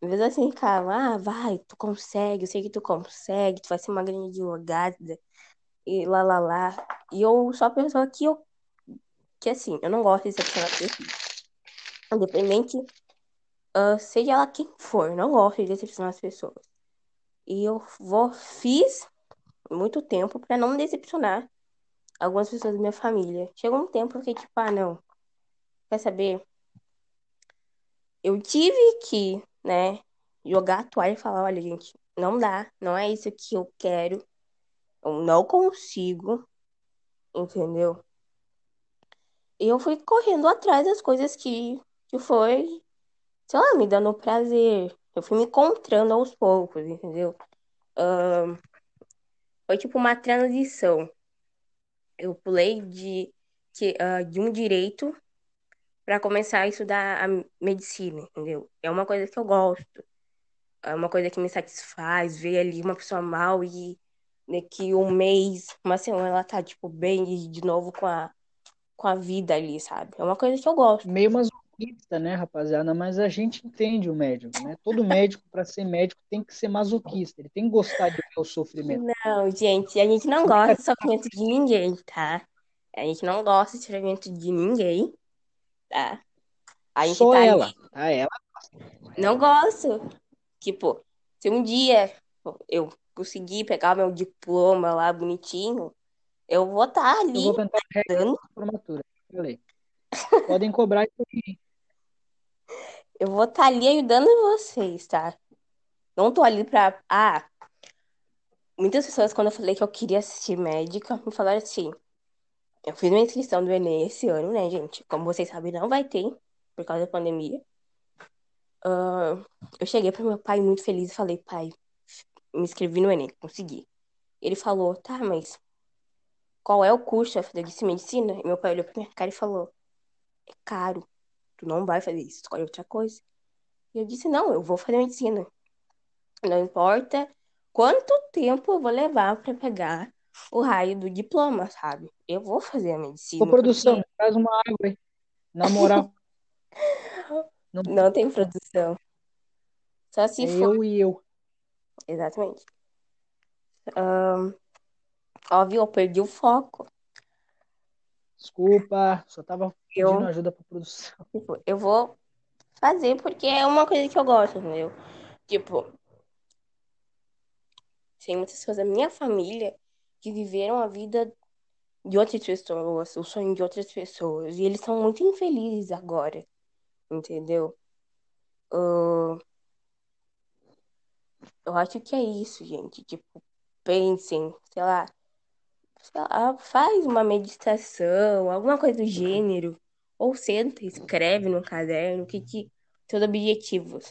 Mesmo assim ficava, ah, vai, tu consegue, eu sei que tu consegue, tu vai ser uma grande advogada, e lá, lá, lá. E eu sou a pessoa que eu, que assim, eu não gosto de decepcionar pessoas. Independente, ah, seja ela quem for, não gosto de decepcionar as pessoas. E eu vou, fiz muito tempo pra não decepcionar algumas pessoas da minha família. Chegou um tempo que, tipo, ah, não, quer saber? Eu tive que, né, jogar a toalha e falar, olha, gente, não dá, não é isso que eu quero, eu não consigo, entendeu? E eu fui correndo atrás das coisas que, que foi sei lá, me dando prazer. Eu fui me encontrando aos poucos, entendeu? Ahn, foi tipo uma transição. Eu pulei de, que, ah, de um direito para começar a estudar a medicina, entendeu? É uma coisa que eu gosto. É uma coisa que me satisfaz ver ali uma pessoa mal e daqui um mês, uma semana, ela tá, tipo, bem e de novo com a, com a vida ali, sabe? É uma coisa que eu gosto. Meio masoquista, né, rapaziada? Mas a gente entende o médico, né? Todo médico, para ser médico, tem que ser masoquista. Ele tem que gostar de ver o sofrimento. Não, gente, a gente não gosta de sofrimento de ninguém, tá? A gente não gosta de sofrimento de ninguém, tá? A gente Só tá ela, ali. tá? Ela. Não gosto. Tipo, se um dia eu conseguir pegar meu diploma lá bonitinho, eu vou estar Eu ali vou cantar regra dando, de formatura. Falei. Podem cobrar isso aí. Eu vou estar ali ajudando vocês, tá? Não tô ali pra. Ah, muitas pessoas, quando eu falei que eu queria assistir médica, me falaram assim. Eu fiz minha inscrição do Enem esse ano, né, gente? Como vocês sabem, não vai ter, por causa da pandemia. Ah, eu cheguei pro meu pai muito feliz e falei, pai, me inscrevi no Enem, consegui. Ele falou, tá, mas qual é o curso? Eu disse medicina. E meu pai olhou pra minha cara e falou, é caro, tu não vai fazer isso, escolhe outra coisa. E eu disse, não, eu vou fazer medicina. Não importa quanto tempo eu vou levar pra pegar o raio do diploma, sabe? Eu vou fazer a Ô, medicina produção, porque traz uma água aí. Na moral, <laughs> não não tem produção. Só se é for, eu e eu. exatamente. Ahn, óbvio, eu perdi o foco. Desculpa, só tava pedindo Eu, ajuda pra produção. tipo, eu vou fazer porque é uma coisa que eu gosto, entendeu? Tipo, tem muitas pessoas da minha família que viveram a vida de outras pessoas, o sonho de outras pessoas. E eles são muito infelizes agora, entendeu? Ahn, eu acho que é isso, gente. Tipo, pensem, sei lá, lá, faz uma meditação, alguma coisa do gênero. Ou senta, escreve no caderno que que seus objetivos.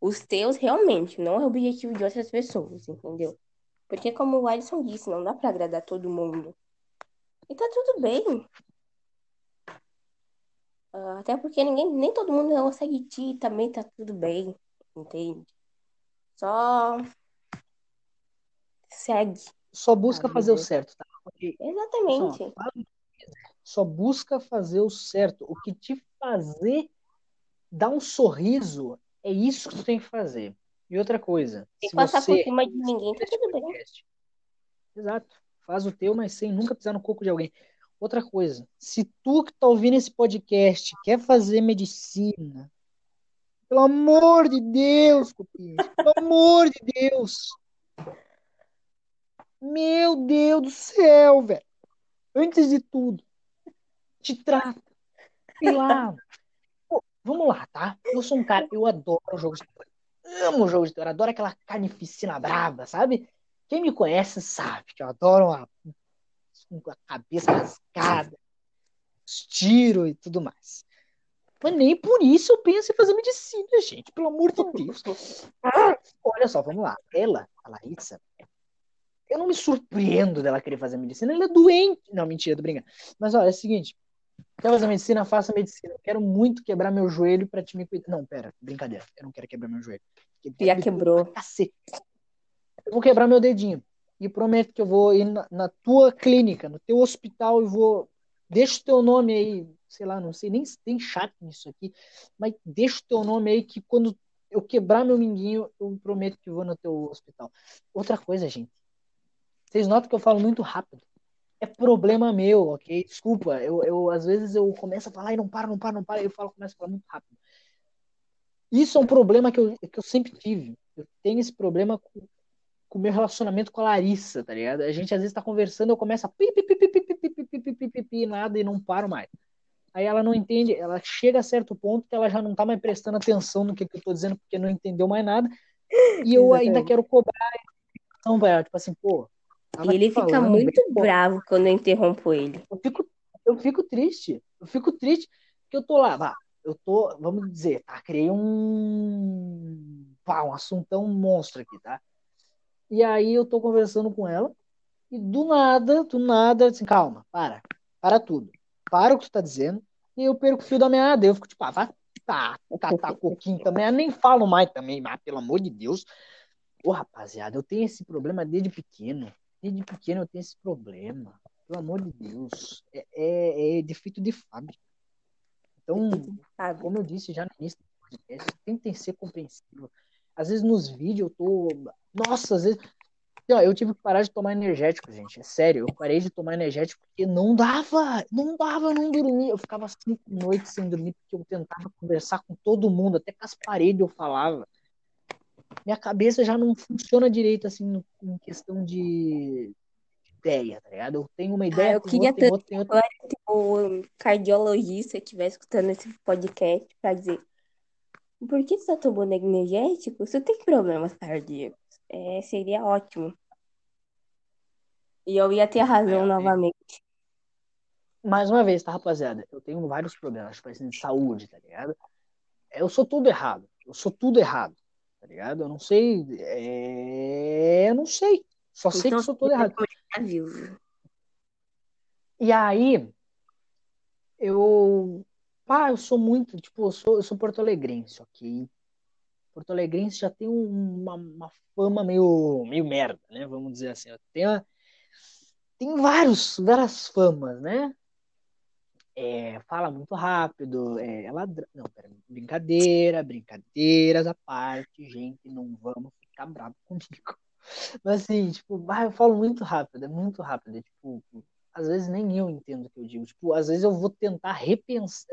Os teus realmente, não é o objetivo de outras pessoas, entendeu? Porque como o Alisson disse, não dá pra agradar todo mundo. E tá tudo bem. Ah, Até porque ninguém, nem todo mundo consegue ti, também tá tudo bem, entende? Só segue Só busca fazer o certo, tá? Porque, só, Exatamente. que quiser. Só busca fazer o certo. O que te fazer dar um sorriso é isso que tu tem que fazer. E outra coisa, Sem se passar por cima de ninguém, tá tudo bem. podcast, exato, faz o teu, mas sem nunca pisar no coco de alguém. Outra coisa, se tu que tá ouvindo esse podcast quer fazer medicina, pelo amor de Deus, copinha, pelo amor de Deus, meu Deus do céu, velho. Antes de tudo, te trata, sei lá. Pô, vamos lá, tá? Eu sou um cara, eu adoro jogos de terror. Amo jogos de terror, adoro aquela carnificina brava, sabe? Quem me conhece sabe que eu adoro uma, a cabeça rasgada, os tiros e tudo mais. Mas nem por isso eu penso em fazer medicina, gente. Pelo amor de Deus. <laughs> Olha só, vamos lá. Ela, a Larissa, eu não me surpreendo dela querer fazer medicina. Ela é doente. Não, mentira, tô brincando. Mas olha, é o seguinte. Quer fazer medicina? Faça medicina. Eu quero muito quebrar meu joelho pra te me cuidar. Não, pera, brincadeira. Eu não quero quebrar meu joelho. Porque Já quebrou. cacete. Eu vou quebrar meu dedinho. E prometo que eu vou ir na, na tua clínica, no teu hospital, e vou. Deixa o teu nome aí, sei lá, não sei nem se tem chat nisso aqui, mas deixa o teu nome aí que quando eu quebrar meu minguinho, eu prometo que vou no teu hospital. Outra coisa, gente. Vocês notam que eu falo muito rápido. É problema meu, ok? Desculpa, eu, eu às vezes eu começo a falar e não para, não para, não para, e eu falo, começo a falar muito rápido. Isso é um problema que eu, que eu sempre tive. Eu tenho esse problema com com o meu relacionamento com a Larissa, tá ligado? A gente às vezes tá conversando, eu começo a pi, pi, pi, pi, pi, pi, pi, pi, pi, pi, pi, nada e não paro mais. Aí ela não entende, ela chega a certo ponto que ela já não tá mais prestando atenção no que, que eu tô dizendo, porque não entendeu mais nada. E eu ainda quero cobrar atenção pra ela, tipo assim, pô, tava E ele fica falando, muito bem, bravo quando eu interrompo ele. eu fico, eu fico triste, eu fico triste que eu tô lá, vá, eu tô, vamos dizer, tá, criei um, pá, um assuntão monstro aqui, tá? E aí eu tô conversando com ela e do nada, do nada, assim, calma, para, para tudo. Para o que tu tá dizendo e eu perco o fio da meada. Eu fico tipo, ah, vai tá, tá, tá, coquinho também. Eu nem falo mais também, mas pelo amor de Deus. Ô, rapaziada, eu tenho esse problema desde pequeno. Desde pequeno eu tenho esse problema. Pelo amor de Deus. É, é, é defeito de fábrica. Então, como eu disse já no início do podcast, tentem ser compreensível. Às vezes nos vídeos eu tô. Nossa, às vezes. Eu tive que parar de tomar energético, gente. É sério, eu parei de tomar energético porque não dava, não dava, eu não dormia. Eu ficava cinco noites sem dormir porque eu tentava conversar com todo mundo, até com as paredes eu falava. Minha cabeça já não funciona direito, assim, em questão de ideia, tá ligado? Eu tenho uma ideia. Ah, eu queria ter outro, outra... o cardiologista que estiver escutando esse podcast para dizer por que você tá tomando energético? Você tem problemas cardíacos. É, seria ótimo. E eu ia ter razão é, novamente. Mais uma vez, tá, rapaziada? Eu tenho vários problemas, tipo assim, de saúde, tá ligado? Eu sou tudo errado. Eu sou tudo errado, tá ligado? Eu não sei. É... Eu não sei. Só sei então, que sou tudo errado. E aí, eu. Pá, eu sou muito. Tipo, eu sou, eu sou porto-alegrense, ok? Porto Alegrense já tem uma, uma fama meio, meio merda, né? Vamos dizer assim. Tem, uma, tem vários, várias famas, né? É, fala muito rápido, é, é ladrão. Não, pera, brincadeira, brincadeiras à parte, gente, não vamos ficar bravo <laughs> comigo. Mas assim, tipo, ah, eu falo muito rápido, é muito rápido. É, tipo, às vezes nem eu entendo o que eu digo. Tipo, às vezes eu vou tentar repensar,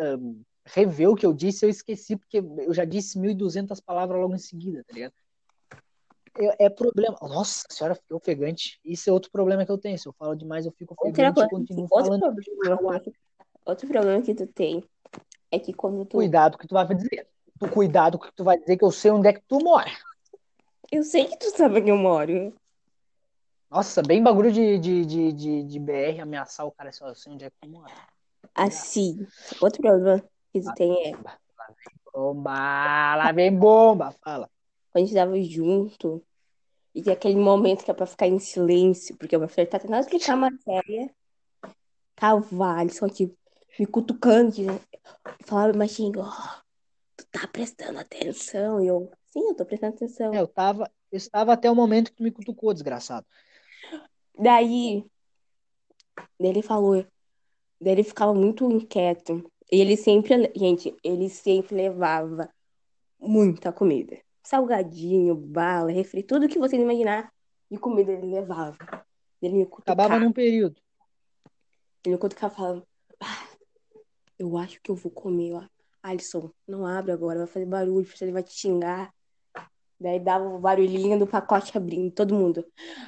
rever o que eu disse, eu esqueci, porque eu já disse 1.200 palavras logo em seguida, tá ligado? É, problema. Nossa, a senhora fiquei ofegante. Isso é outro problema que eu tenho. Se eu falo demais, eu fico ofegante e continuo outro falando. Problema, outro problema que tu tem é que quando tu. Cuidado que tu vai dizer. Tu cuidado que tu vai dizer que eu sei onde é que tu mora. Eu sei que tu sabe onde eu moro. Nossa, bem bagulho de, de, de, de, de BR ameaçar o cara assim, eu sei onde é que tu mora. Assim, outro problema que tu tem é. Lá vem bomba, lá vem bomba, fala. Quando a gente tava junto, e tem aquele momento que é pra ficar em silêncio, porque o meu filho tá tentando explicar a matéria. Tava, só aqui me cutucando, falava baixinho, oh, tu tá prestando atenção? E eu, sim, eu tô prestando atenção. É, eu tava, eu estava até o momento que tu me cutucou, desgraçado. Daí, ele falou, daí ele ficava muito inquieto. E ele sempre, gente, ele sempre levava muita comida. Salgadinho, bala, refri, tudo que você imaginar de comida ele levava. Ele me cutucava. Acabava num período. Ele me cutucava falando, eu acho que eu vou comer, ó. Alisson, não abre agora, vai fazer barulho, ele vai te xingar. Daí dava o barulhinho do pacote abrindo, todo mundo.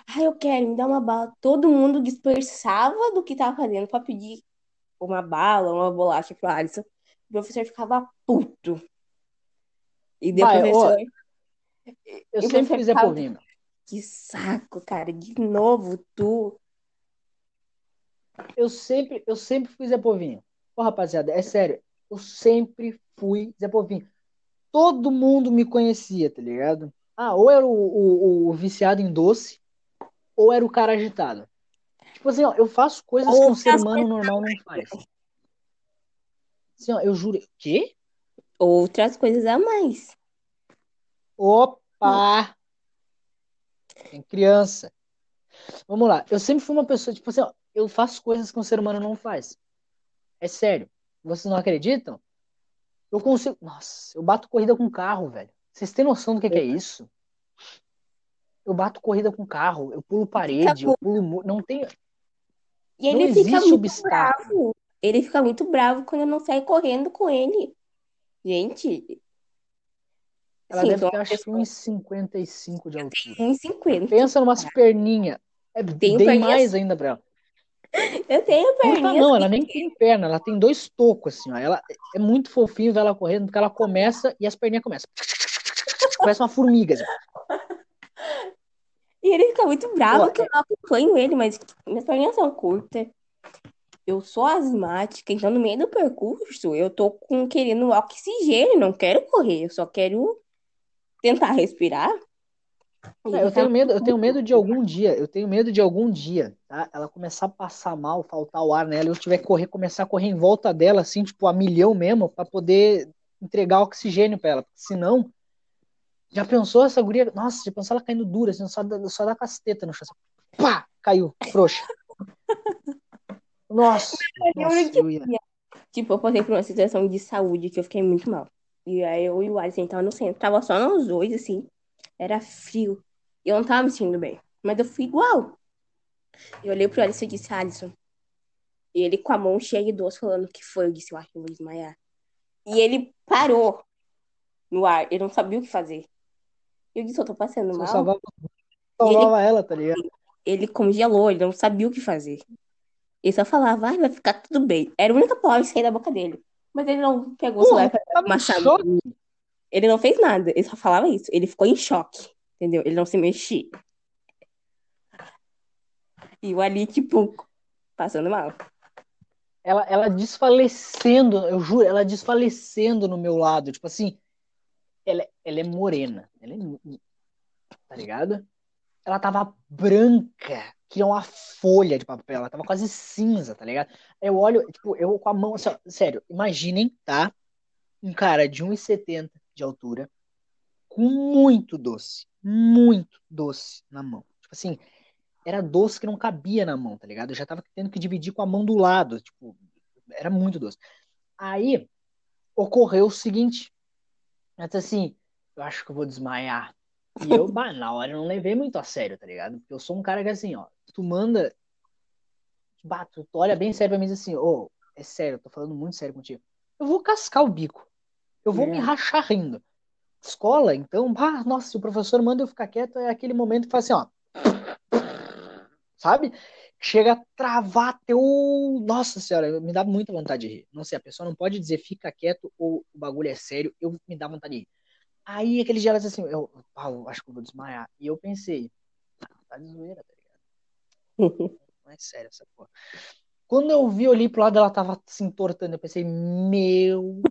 Ah, eu quero, me dá uma bala. Todo mundo dispersava do que tava fazendo pra pedir uma bala, uma bolacha pro Alisson. O professor ficava puto. E Vai, professor. Ó, eu sempre fiz ficava... Epovina. Que saco, cara. De novo, tu. Eu sempre, eu sempre fui Zé Povinho. Pô, rapaziada, é sério. Eu sempre fui Zé Povinho. Todo mundo me conhecia, tá ligado? Ah, ou era o, o, o viciado em doce, ou era o cara agitado. Tipo assim, ó, eu faço coisas Ou que um ser humano normal não faz. Assim, ó, eu juro. Quê? Outras coisas a mais. Opa! Tem criança. Vamos lá. Eu sempre fui uma pessoa, tipo assim, ó, eu faço coisas que um ser humano não faz. É sério. Vocês não acreditam? Eu consigo. Nossa, eu bato corrida com carro, velho. Vocês têm noção do que, que é isso? Eu bato corrida com carro, eu pulo parede, eu pulo. Não tem. E ele não fica muito obstáculo. bravo. Ele fica muito bravo quando eu não saio correndo com ele. Gente. Ela sim, deve ter acho que 1,55 de altura. 1,50. Pensa numas perninhas. É bem mais ainda pra ela. <laughs> Eu tenho perninha. Não, ela nem tem perna, ela tem dois tocos, assim, ó. Ela é muito fofinho ver ela correndo, porque ela começa e as perninhas começam. <laughs> Parece uma formiga. Assim. E ele fica muito bravo Pô, que eu não acompanho ele, mas minhas perninhas são curtas. eu sou asmática, então no meio do percurso eu tô com, querendo oxigênio, não quero correr, eu só quero tentar respirar. É, eu tenho medo, eu tenho medo de algum dia, eu tenho medo de algum dia, tá? Ela começar a passar mal, faltar o ar nela, eu tiver que correr, começar a correr em volta dela, assim, tipo, a milhão mesmo, pra poder entregar oxigênio pra ela. Porque senão, já pensou essa guria? Nossa, já pensou ela caindo dura, assim, só dá, só dá casteta no chão. assim, Pá! Caiu, frouxa. <laughs> Nossa, nossa, eu ia. Tipo, eu passei por uma situação de saúde que eu fiquei muito mal. E aí eu e o Alisson tava no centro. Tava só nós dois, assim. Era frio. Eu não tava me sentindo bem. Mas eu fui igual. Eu olhei pro Alisson e disse, Alisson. E ele com a mão cheia de doce falando que foi. Eu disse, eu acho que eu vou desmaiar. E ele parou no ar. Ele não sabia o que fazer. Eu disse, eu tô passando Só mal. salvava, salvava ela, tá ligado? Ele congelou, ele não sabia o que fazer. Ele só falava, ai, vai ficar tudo bem. Era a única palavra que saía da boca dele. Mas ele não pegou o celular pra choque. Ele não fez nada, ele só falava isso. Ele ficou em choque, entendeu? Ele não se mexia. E o Ali, tipo, passando mal. ela, ela desfalecendo, eu juro, ela desfalecendo no meu lado. Tipo assim, ela, ela é morena. Ela é, tá ligado? Ela tava branca, que é uma folha de papel. Ela tava quase cinza, tá ligado? Eu olho, tipo, eu com a mão, assim, ó, sério, imaginem, tá? Um cara de 1,70 de altura, com muito doce, muito doce na mão. Tipo assim, era doce que não cabia na mão, tá ligado? Eu já tava tendo que dividir com a mão do lado, tipo, era muito doce. Aí ocorreu o seguinte, eu disse assim, eu acho que eu vou desmaiar. E eu, <laughs> bah, na hora não levei muito a sério, tá ligado? Porque eu sou um cara que assim, ó, tu manda, bah, tu, olha bem sério pra mim e diz assim, ô, é sério, eu tô falando muito sério contigo. Eu vou cascar o bico. Eu vou É. me rachar rindo. Escola, então, bah, nossa, se o professor manda eu ficar quieto, é aquele momento que faz assim, ó. Sabe? Chega a travar teu. Nossa senhora, me dá muita vontade de rir. Não sei, a pessoa não pode dizer fica quieto ou o bagulho é sério, eu me dá vontade de rir. Aí aquele dia ela disse assim, eu, ah, eu acho que eu vou desmaiar. E eu pensei, ah, tá de zoeira, tá ligado? <laughs> Não é sério essa porra. Quando eu vi, eu olhei pro lado, ela tava se entortando. Eu pensei, meu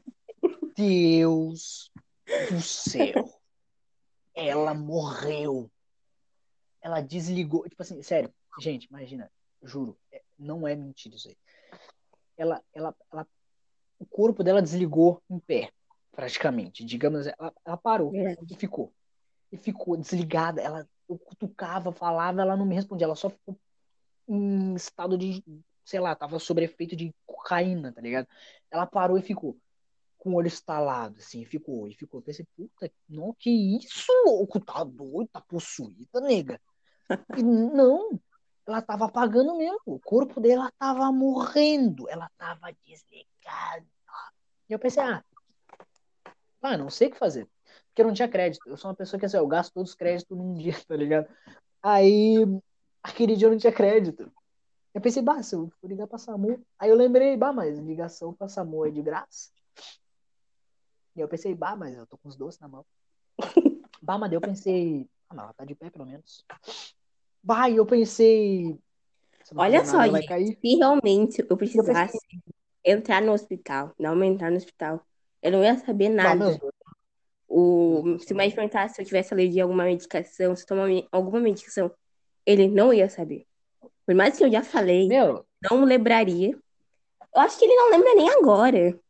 Deus do céu. Ela morreu. Ela desligou. Tipo assim, sério, gente, imagina, juro, é- não é mentira isso aí. Ela, ela, ela, o corpo dela desligou em pé, praticamente. Digamos, ela, ela parou Verdade. e ficou. E ficou desligada. Ela, eu cutucava, falava, ela não me respondia. Ela só ficou em estado de, sei lá, tava sob efeito de cocaína, tá ligado? Ela parou e ficou com o olho estalado, assim, ficou, e ficou. Eu pensei, puta, não, que isso, louco, tá doido, tá possuída, nega. <laughs> E não, ela tava apagando mesmo, o corpo dela tava morrendo, ela tava desligada. E eu pensei, ah, ah, não sei o que fazer, porque eu não tinha crédito. Eu sou uma pessoa que, assim, eu gasto todos os créditos num <laughs> dia, tá ligado? Aí, aquele dia eu não tinha crédito. Eu pensei, bah, se eu for ligar pra SAMU. Aí eu lembrei, bah, mas ligação pra SAMU é de graça. E eu pensei, bah, mas eu tô com os doces na mão. <laughs> bah, mas eu pensei, ah, mas ela tá de pé pelo menos. Bah, e eu pensei. não Olha só, nada, gente, se realmente eu E eu precisasse pensei, entrar no hospital, não entrar no hospital, eu não ia saber bah, nada. doces. O, se o são médico perguntasse se eu tivesse alergia a alguma medicação, se tomar alguma medicação, ele não ia saber. Por mais que eu já falei, Meu, não lembraria. Eu acho que ele não lembra nem agora.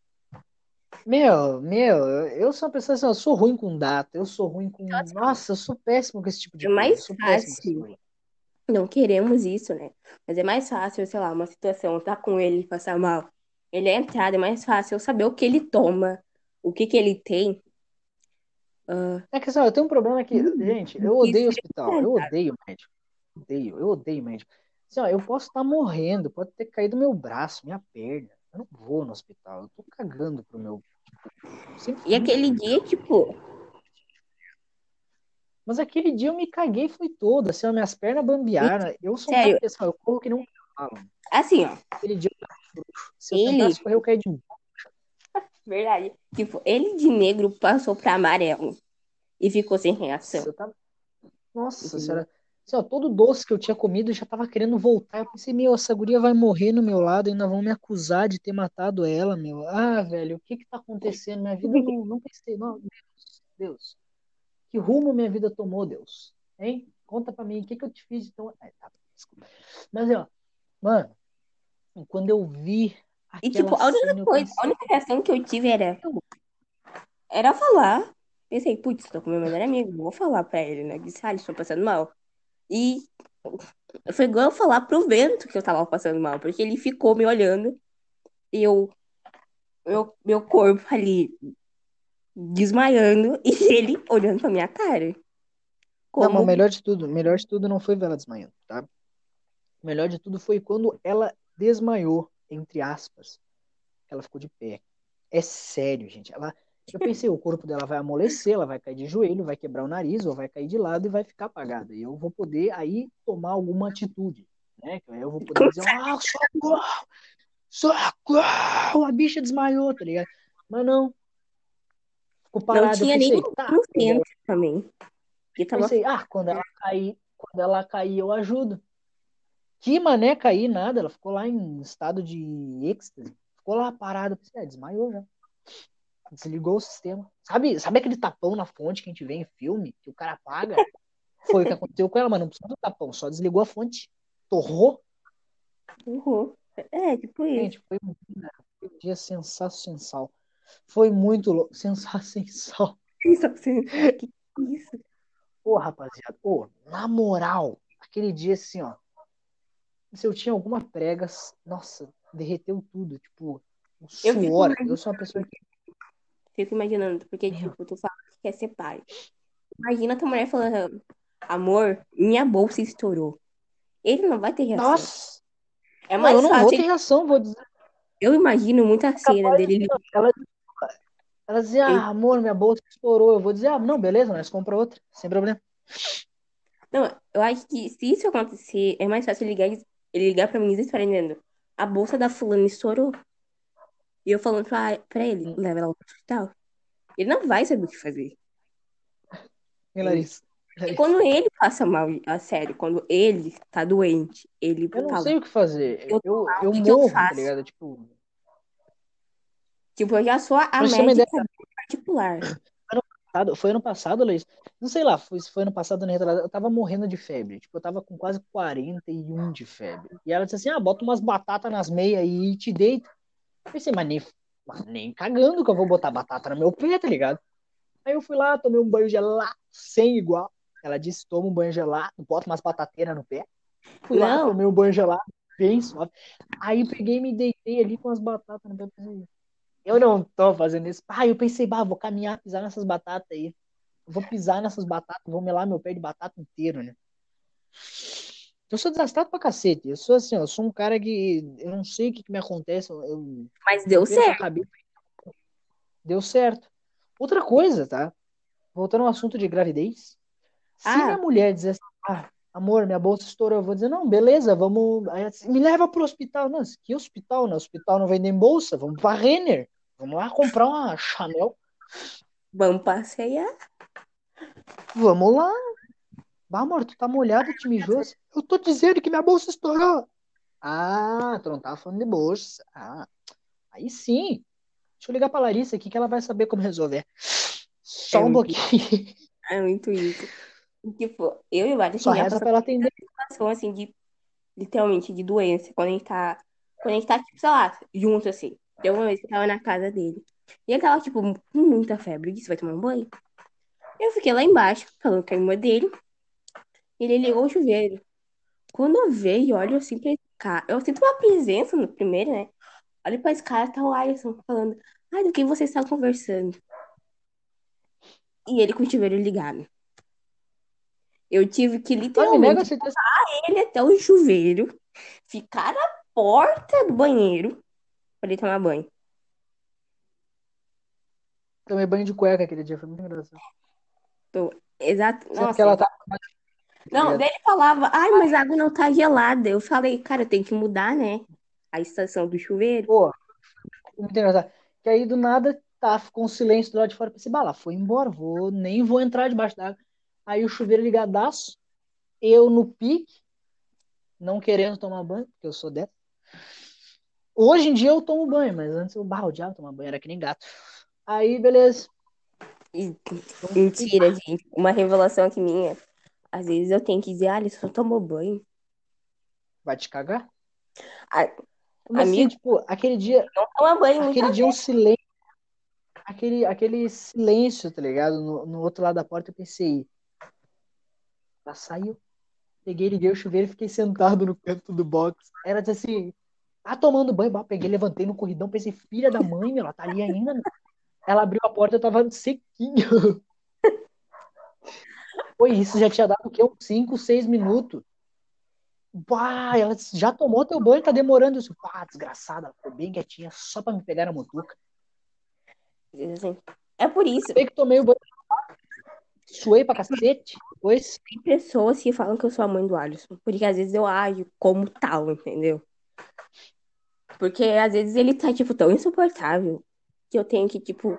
Meu, meu, eu sou uma pessoa assim, eu sou ruim com data, eu sou ruim com. Assim, Nossa, eu sou péssimo com esse tipo de é coisa. Mais péssimo com essas fácil. Não queremos isso, né? Mas é mais fácil, sei lá, uma situação, tá com ele, passar mal. Ele é entrado, é mais fácil eu saber o que ele toma, o que que ele tem. Ah, É que assim, ó, eu tenho um problema que, gente, eu isso odeio é hospital, eu odeio médico. Odeio, eu odeio médico. Assim, ó, eu posso estar morrendo, pode ter caído meu braço, minha perna. Eu não vou no hospital, eu tô cagando pro meu. E aquele dia, tipo, Mas aquele dia eu me caguei e fui todo, assim, ó, minhas pernas bambearam. Eu sou sério, assim, ó, eu corro que não cavalo. assim, ó, Aquele dia eu. Se eu ele, tentasse correr, eu caí de <laughs> verdade, tipo, ele de negro passou pra amarelo e ficou sem reação, tava. Nossa entendeu? senhora. Assim, ó, todo doce que eu tinha comido eu já tava querendo voltar. Eu pensei, meu, essa guria vai morrer no meu lado, ainda vão me acusar de ter matado ela, meu. Ah, velho, o que que tá acontecendo? Minha vida não, não pensei, não, Deus, Deus. Que rumo minha vida tomou, Deus? Hein? Conta pra mim, o que que eu te fiz de tão... Ai, tá, desculpa. Mas, ó, mano, quando eu vi E, tipo, a única cena, coisa, pensei, a única reação que eu tive era, era falar. Pensei, putz, tô com meu melhor amigo, vou falar pra ele, né? Disse, ah, eles estão passando mal. E foi igual eu falar pro vento que eu tava passando mal, porque ele ficou me olhando e eu, meu, meu corpo ali desmaiando <laughs> e ele olhando pra minha cara. Não, Como o melhor de tudo, melhor de tudo não foi ver ela desmaiando, tá? O melhor de tudo foi quando ela desmaiou, entre aspas. Ela ficou de pé. É sério, gente. Ela, eu pensei, o corpo dela vai amolecer, ela vai cair de joelho, vai quebrar o nariz, ou vai cair de lado e vai ficar apagada. E eu vou poder aí tomar alguma atitude, né? Eu vou poder dizer, ah, socorro! Socorro! A bicha desmaiou, tá ligado? Mas não. Ficou não parada, eu tinha nem tá, centro também. E tava Pensei, ah, quando ela cair, quando ela cair, eu ajudo. Que mané cair, nada. Ela ficou lá em estado de êxtase. Ficou lá parada. Pensei, ah, desmaiou já. Desligou o sistema. Sabe, sabe aquele tapão na fonte que a gente vê em filme? Que o cara apaga? Foi o que aconteceu com ela, mas não precisou do tapão. Só desligou a fonte. Torrou. Uhum. É, tipo isso. Gente, foi um dia, foi um dia sensacional. Foi muito louco. Sensacional. Assim, que isso? Pô, rapaziada, pô, na moral, aquele dia assim, ó. Se eu tinha alguma prega, nossa, derreteu tudo, tipo, o Eu fico suor. imaginando. Eu sou uma pessoa que. Fico imaginando, porque, Meu. tipo, tu fala que quer ser pai. Imagina tua mulher falando, amor, minha bolsa estourou. Ele não vai ter reação. Nossa! É Não, mais eu não vou fácil. ter reação, vou dizer. Eu imagino muita cena dele. de- Ela, ela dizia, ah, amor, minha bolsa estourou. Eu vou dizer, ah, não, beleza, nós compra outra, sem problema. Não, eu acho que se isso acontecer, é mais fácil ligar, ele ligar pra mim e estar dizendo, a bolsa da fulana estourou. E eu falando pra, pra ele, leva ela pro hospital. Ele não vai saber o que fazer. Larissa? E quando ele passa mal, a sério, quando ele tá doente, ele Eu não fala, sei o que fazer. Eu Eu, eu que que eu morro, tá ligado? Tipo, tipo, eu já sou a Pra médica particular. passado- foi ano passado, Luiz? Não sei lá, foi, foi ano passado, ano retrasado, eu tava morrendo de febre. Tipo, eu tava com quase 41 de febre. E ela disse assim: ah, bota umas batatas nas meias aí e te deita. Eu pensei, mas nem, mas nem cagando que eu vou botar batata no meu pé, tá ligado? Aí eu fui lá, tomei um banho gelado, sem igual. Ela disse: toma um banho gelado, bota umas batateiras no pé. Fui lá, Não. tomei um banho gelado, bem suave. Aí peguei e me deitei ali com as batatas no pé. Eu não tô fazendo isso. Ah, eu pensei, bah, vou caminhar, pisar nessas batatas aí. Vou pisar nessas batatas, vou melar meu pé de batata inteiro, né? Eu sou desastrado pra cacete. Eu sou assim, eu sou um cara que eu não sei o que, que me acontece. Eu, Mas deu certo. cabeça. Deu certo. Outra coisa, tá? Voltando ao assunto de gravidez. Se Ah. minha mulher dizer assim, ah, amor, minha bolsa estourou, eu vou dizer, não, beleza, vamos. Me leva pro hospital. Não, que hospital? No hospital não vendem bolsa, vamos pra Renner. Vamos lá comprar uma Chanel. Vamos passear. Vamos lá. Bah, amor, tu tá molhado, te mijou. Eu tô dizendo que minha bolsa estourou. Ah, tu não tava falando de bolsa. Ah, aí sim. Deixa eu ligar pra Larissa aqui que ela vai saber como resolver. Só É um muito- pouquinho. É muito isso. Tipo, eu e o Vale, Só passamos pra ela atender. situação, assim, de, literalmente, de doença, quando a gente tá, quando a gente tá, tipo, sei lá, junto, assim. Tem uma vez que eu tava na casa dele. E ele tava, tipo, com muita febre. Eu disse, vai tomar um banho? Eu fiquei lá embaixo, falando com a irmã dele. Ele ligou o chuveiro. Quando eu vejo, olho assim pra esse cara. Eu sinto uma presença no primeiro, né? Olho pra esse cara, tá o Alisson falando. Ai, do que você está conversando? E ele com o chuveiro ligado. Eu tive que literalmente ter ele até o chuveiro, ficar na porta do banheiro pra ele tomar banho. Tomei banho de cueca aquele dia, foi muito engraçado. Exato. Sendo Nossa. que ela tá. Não, daí ele falava, ai, mas a água não tá gelada. Eu falei, cara, tem que mudar, né? A estação do chuveiro. Pô, muito engraçado. Que aí do nada tá, ficou um silêncio do lado de fora. Pensei, bah, lá, foi embora, vou, nem vou entrar debaixo d'água. Aí o chuveiro ligadaço. eu no pique, não querendo tomar banho, porque eu sou dessa. Hoje em dia eu tomo banho, mas antes eu baldeava tomar banho, era que nem gato. Aí, beleza. E- Mentira, gente. Uma revelação aqui minha. Às vezes eu tenho que dizer, ah, ele só tomou banho. Vai te cagar? Ah, Mas assim, Amigo. tipo, aquele dia, Não toma banho aquele dia um silêncio, aquele, aquele silêncio, tá ligado? No, no outro lado da porta eu pensei, ela saiu. Peguei, liguei o chuveiro e fiquei sentado no canto do box. Era assim, tá tomando banho, bah, peguei, levantei no corridão, pensei, filha da mãe, meu, ela tá ali ainda. Ela abriu a porta, eu tava sequinho. <laughs> Foi isso, já tinha dado o quê? Uns 5, 6 minutos. Bah, ela disse, já tomou teu banho, tá demorando. Eu disse, pá, desgraçada, ela ficou bem quietinha, só pra me pegar na mutuca. É por isso. Sei que tomei o banho, suei pra cacete, depois, Tem pessoas que falam que eu sou a mãe do Alisson. Porque às vezes eu ajo como tal, entendeu? Porque às vezes ele tá, tipo, tão insuportável que eu tenho que, tipo,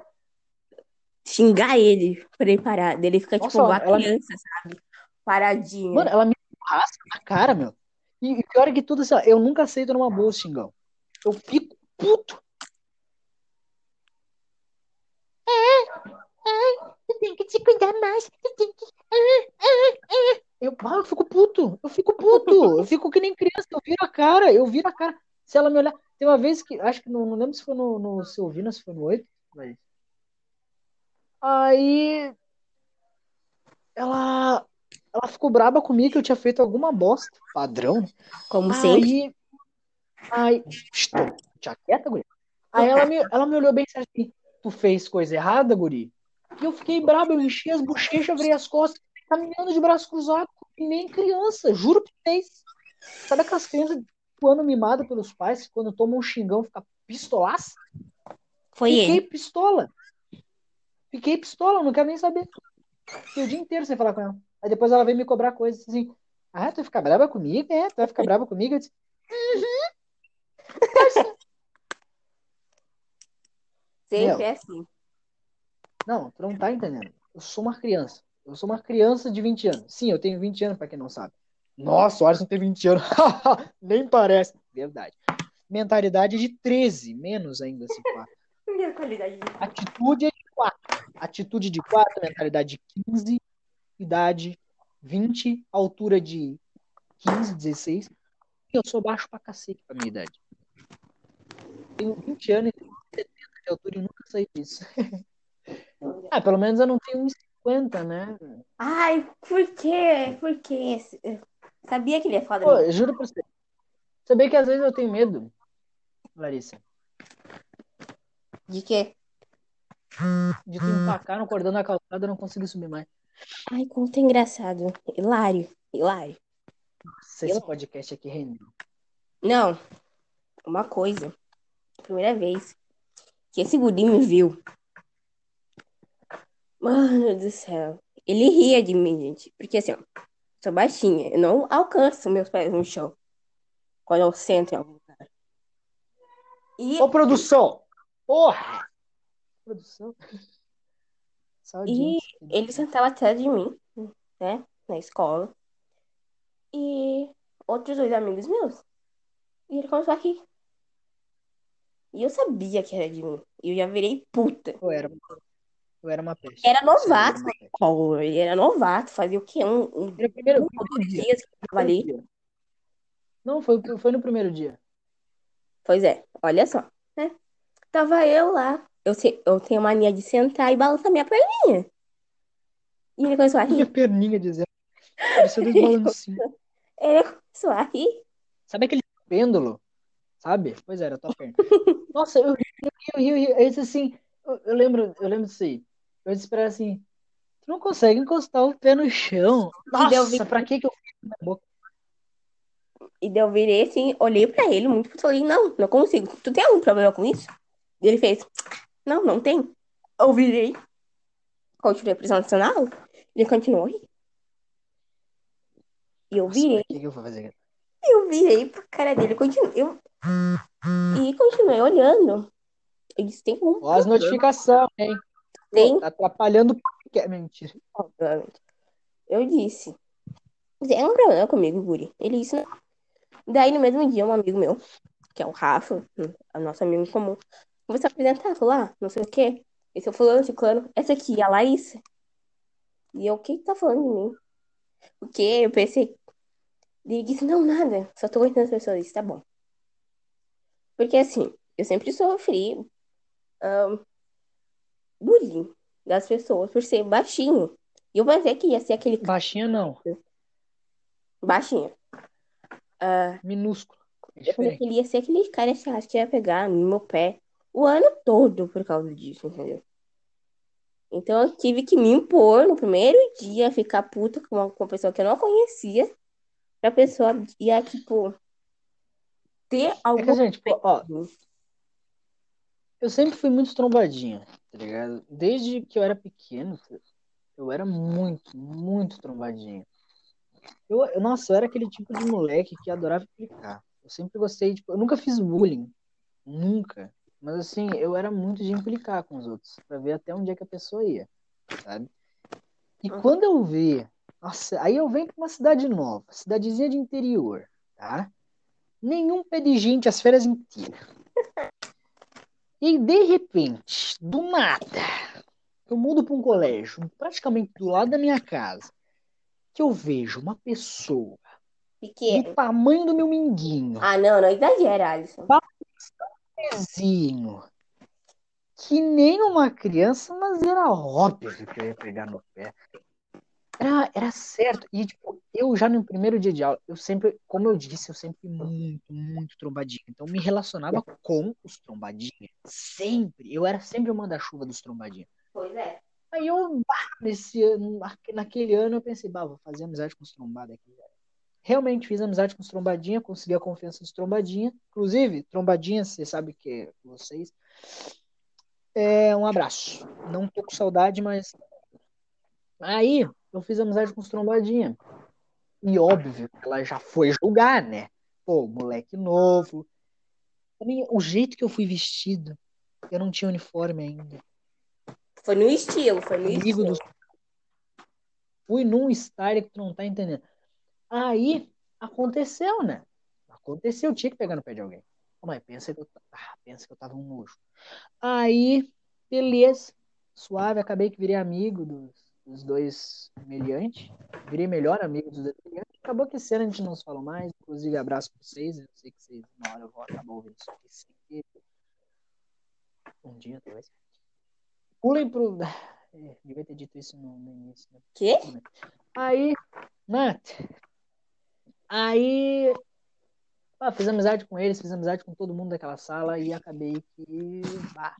xingar ele pra ele fica, tipo, Nossa, uma ela- criança, sabe? Paradinha. mano, ela me rasga na cara, meu. E e pior é que tudo assim, ó, eu nunca aceito numa boa, xingão. Eu fico puto. Você tem que te cuidar mais. Você tem que. Eu, ah, eu fico puto. Eu fico puto. Eu fico que nem criança. Eu viro a cara. Eu viro a cara. Se ela me olhar. Tem uma vez que. Acho que não, não lembro se foi no, no Silvina, se foi no 8. Mas... Aí. Ela. Ela ficou braba comigo que eu tinha feito alguma bosta. Padrão? Como sempre. Aí. Aí. Estou. Já quieta, guri? Aí ela me, ela me olhou bem sério assim. Tu fez coisa errada, guri? E eu fiquei brabo, eu enchi as bochechas, virei as costas, caminhando de braço cruzado, que nem criança, juro pra vocês. Sabe aquelas crianças ano mimada pelos pais, que quando tomam um xingão fica pistolaça? Foi Fiquei ele. pistola. Fiquei pistola, não quero nem saber. Fiquei o dia inteiro sem falar com ela. Aí depois ela veio me cobrar coisas assim. Ah, tu vai ficar brava comigo? É, tu vai ficar brava comigo? Eu disse, Sempre Meu. é assim. Não, tu não tá entendendo. Eu sou uma criança. Eu sou uma criança de 20 anos. Sim, eu tenho 20 anos, pra quem não sabe. Nossa, o Alisson tem 20 anos. <laughs> Nem parece. Verdade. Mentalidade de 13, menos ainda se pá. <laughs> Qualidade de Atitude é de 4. Atitude de 4, mentalidade de 15, idade 20, altura de 15, 16. Eu sou baixo pra cacete pra minha idade. Tenho 20 anos e tenho 70 de altura e nunca saí disso. <laughs> ah, pelo menos eu não tenho 1,50, né? Ai, por quê? Por quê? Sabia que ele é foda Pô, eu juro pra você. Sabia que às vezes eu tenho medo, Larissa, De quê? De tu empacar no cordão da calçada e não conseguir subir mais. Ai, como tá engraçado. Hilário. Hilário. Nossa, esse podcast aqui rendeu. Não. Uma coisa. Primeira vez que esse guri me viu. Mano do céu. Ele ria de mim, gente. Porque assim, ó. Sou baixinha. Eu não alcanço meus pés no chão. Quando eu sento em algum lugar. E, Ô, produção! Porra! Produção. <laughs> Só e ele sentava atrás de mim, né? Na escola. E outros dois amigos meus. E ele começou a rir. E eu sabia que era de mim. E eu já virei puta. Eu era, eu era uma peste. Era novato na escola. Ele era novato. Fazia o quê? Um, um, Era o primeiro, um ou dois dias que eu tava ali. Não, foi, foi no primeiro dia. Pois é, olha só. Né? Tava eu lá. Eu, se- eu tenho mania de sentar e balançar minha perninha. E ele começou a Minha rir. perninha dizendo. Parecia dois balancinhos. Ele começou a rir. Sabe aquele pêndulo? Sabe? Pois era, tua perna. <laughs> Nossa, eu ri, eu ri, eu ri, eu disse assim, eu, eu lembro, eu lembro disso aí. Eu disse pra ela assim, tu não consegue encostar o pé no chão. Nossa, pra que que eu fiz na boca? E daí eu virei assim, olhei pra ele muito falei, não, não consigo. Tu tem algum problema com isso? E ele fez, não, não tem. Eu virei, continuei pressão nacional, ele continuou. E eu Nossa, virei, pra que eu vou fazer? eu virei pra cara dele, continu... eu... e continuei olhando. Eu disse, tem um Ó as notificações, hein? Tem. tá atrapalhando o podcast. Mentira. obviamente. Eu disse, Tem um problema comigo, Guri. Ele isso. Daí, no mesmo dia, um amigo meu, que é o Rafa, o nosso amigo em comum, começou a apresentar, ah, não sei o quê. Esse é o fulano, ciclano. Essa aqui, a Laís. E eu, o que que tá falando de mim? O quê? Eu pensei. Ele disse, não, nada. Só tô aguentando as pessoas. Isso tá bom. Porque, assim, eu sempre sofri um, bullying das pessoas por ser baixinho. E eu pensei que ia ser aquele cara Baixinha não, baixinho. Ah, minúsculo. É eu pensei que ele ia ser aquele cara que acha que ia pegar no meu pé o ano todo por causa disso, entendeu? Então eu tive que me impor no primeiro dia, ficar puta com uma, com uma pessoa que eu não conhecia, pra pessoa ia, tipo, ter É que algum. tipo, ó, eu sempre fui muito trombadinha, tá ligado? Desde que eu era pequeno, eu era muito, muito trombadinho. Eu, eu- nossa, eu era aquele tipo de moleque que adorava implicar. Eu sempre gostei, tipo, eu nunca fiz bullying, nunca. Mas assim, eu era muito de implicar com os outros, pra ver até onde é que a pessoa ia, sabe? E Uhum. quando eu vi, nossa, aí eu venho pra uma cidade nova, cidadezinha de interior, tá? Nenhum pé de gente as férias inteiras. <laughs> E de repente, do nada, eu mudo para um colégio praticamente do lado da minha casa, que eu vejo uma pessoa do Pequeno. tamanho do meu minguinho, Ah, não, não exagera, Alisson. Pezinho, que nem uma criança, mas era óbvio que eu ia pegar no pé. Era, era certo. E, tipo, eu já no primeiro dia de aula, eu sempre, como eu disse, eu sempre fui muito, muito trombadinho. Então, me relacionava com os trombadinhos. Sempre. Eu era sempre o manda-chuva dos trombadinhos. Pois é. Aí eu, bah, nesse ano, naquele ano, eu pensei, bah, vou fazer amizade com os trombados aqui. Realmente fiz amizade com os trombadinha, consegui a confiança dos trombadinha. Inclusive, trombadinha, você sabe que é vocês. É um abraço. Não tô com saudade, mas. Aí eu fiz amizade com os trombadinha. E óbvio, ela já foi julgar, né? Pô, moleque novo. Também, o jeito que eu fui vestido, eu não tinha uniforme ainda. Foi no estilo, foi no Amigo estilo. dos. Fui num style que tu não tá entendendo. Aí aconteceu, né? Aconteceu, tinha que pegar no pé de alguém. Mas pensa que eu, ah, pensa que eu tava um nojo. Aí, beleza, suave, acabei que virei amigo dos, dos dois meliantes. Virei melhor amigo dos dois meliantes. Acabou que ano a gente não se falou mais. Inclusive, abraço pra vocês. Eu sei que vocês, na hora eu vou acabar ouvindo isso aqui sem querer. Um dia, talvez. Pulem pro. <laughs> É, devia ter dito isso no, no início, né? Quê? Aí, Nath, aí, ah, fiz amizade com eles, fiz amizade com todo mundo daquela sala e acabei que, bah,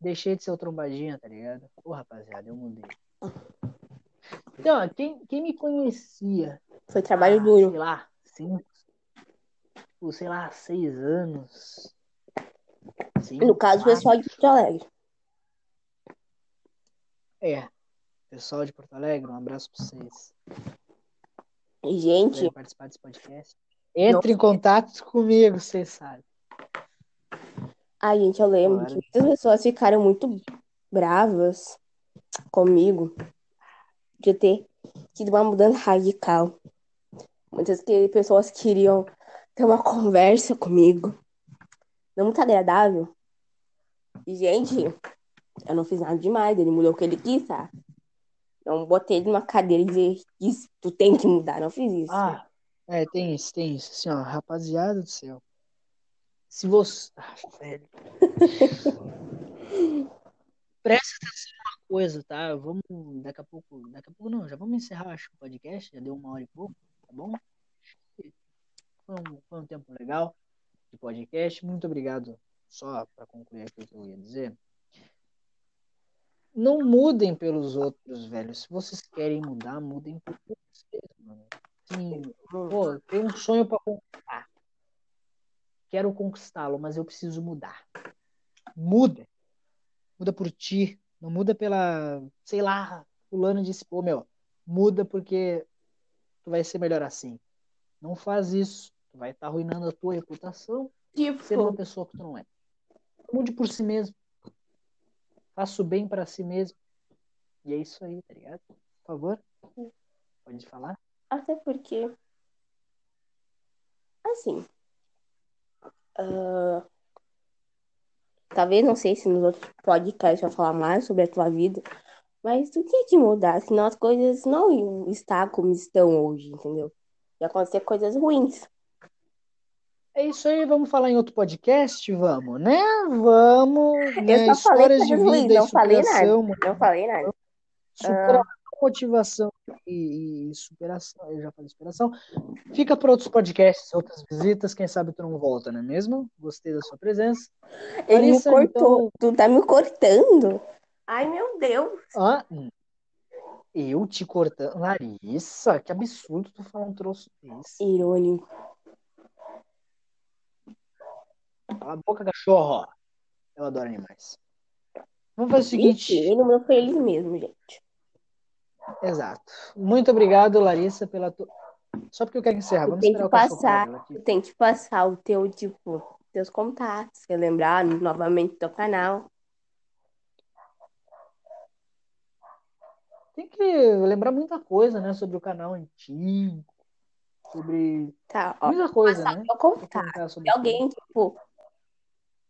deixei de ser o trombadinha, tá ligado? Pô, rapaziada, eu mudei. Então, quem, quem me conhecia, Foi trabalho há, duro. sei lá, cinco, tipo, sei lá, seis anos, cinco, No caso, o pessoal de Porto Alegre. é, pessoal de Porto Alegre, um abraço pra vocês. E, gente, participar desse podcast, entre em contato comigo, vocês sabem. ai, gente, eu lembro Claro. que muitas pessoas ficaram muito bravas comigo de ter tido uma mudança radical. Muitas pessoas queriam ter uma conversa comigo. Não muito agradável. E, gente, eu não fiz nada demais. Ele mudou o que ele quis, tá? Não botei ele numa cadeira e dizer isso, tu tem que mudar. Não fiz isso. Ah, é, tem isso, tem isso. Assim, ó, rapaziada do céu. Se você. Ah, velho. <laughs> Presta atenção numa coisa, tá? Vamos. Daqui a pouco. Daqui a pouco não, já vamos encerrar, acho, o podcast. Já deu uma hora e pouco, tá bom? Foi um, foi um tempo legal de podcast. Muito obrigado. Só para concluir aqui o que eu ia dizer. Não mudem pelos outros, velho. Se vocês querem mudar, mudem por vocês, mano. Sim, pô, tenho um sonho para conquistar. Quero conquistá-lo, mas eu preciso mudar. Muda. Muda por ti. Não muda pela, sei lá, fulano disse, pô, meu, muda porque tu vai ser melhor assim. Não faz isso. Tu vai estar arruinando a tua reputação sendo uma Tipo, pessoa que tu não é. Mude por si mesmo. Faça o bem para si mesmo. E é isso aí, tá ligado? Por favor. Pode falar. Até porque, assim, uh, talvez não sei se nos outros podcasts vai falar mais sobre a tua vida, mas tu tinha que mudar, senão as coisas não iam estar como estão hoje, entendeu? Ia acontecer coisas ruins. É isso aí, vamos falar em outro podcast? Vamos, né? Vamos, <laughs> né? Eu só falei Histórias de vida e não falei nada. Não falei nada. superação, motivação e, e superação. Eu já falei superação. Fica para outros podcasts, outras visitas. Quem sabe tu não volta, não é mesmo? Gostei da sua presença. Ele Larissa, me cortou. então- Tu tá me cortando. Ai, meu Deus. Ah, eu te cortando. Larissa, que absurdo tu falar um troço desse. Irônico. Cala a boca, cachorro. Eu adoro animais. Vamos fazer o seguinte. Mentira, o meu foi ele mesmo, gente. Exato. Muito obrigado, Larissa, pela tua. Só porque eu quero encerrar. Vamos tem que passar, tem que passar o teu, tipo, teus contatos, relembrar novamente teu canal. Tem que lembrar muita coisa, né? Sobre o canal antigo. Sobre Tá, ó. muita coisa, né? contato. contar sobre Se alguém, tipo,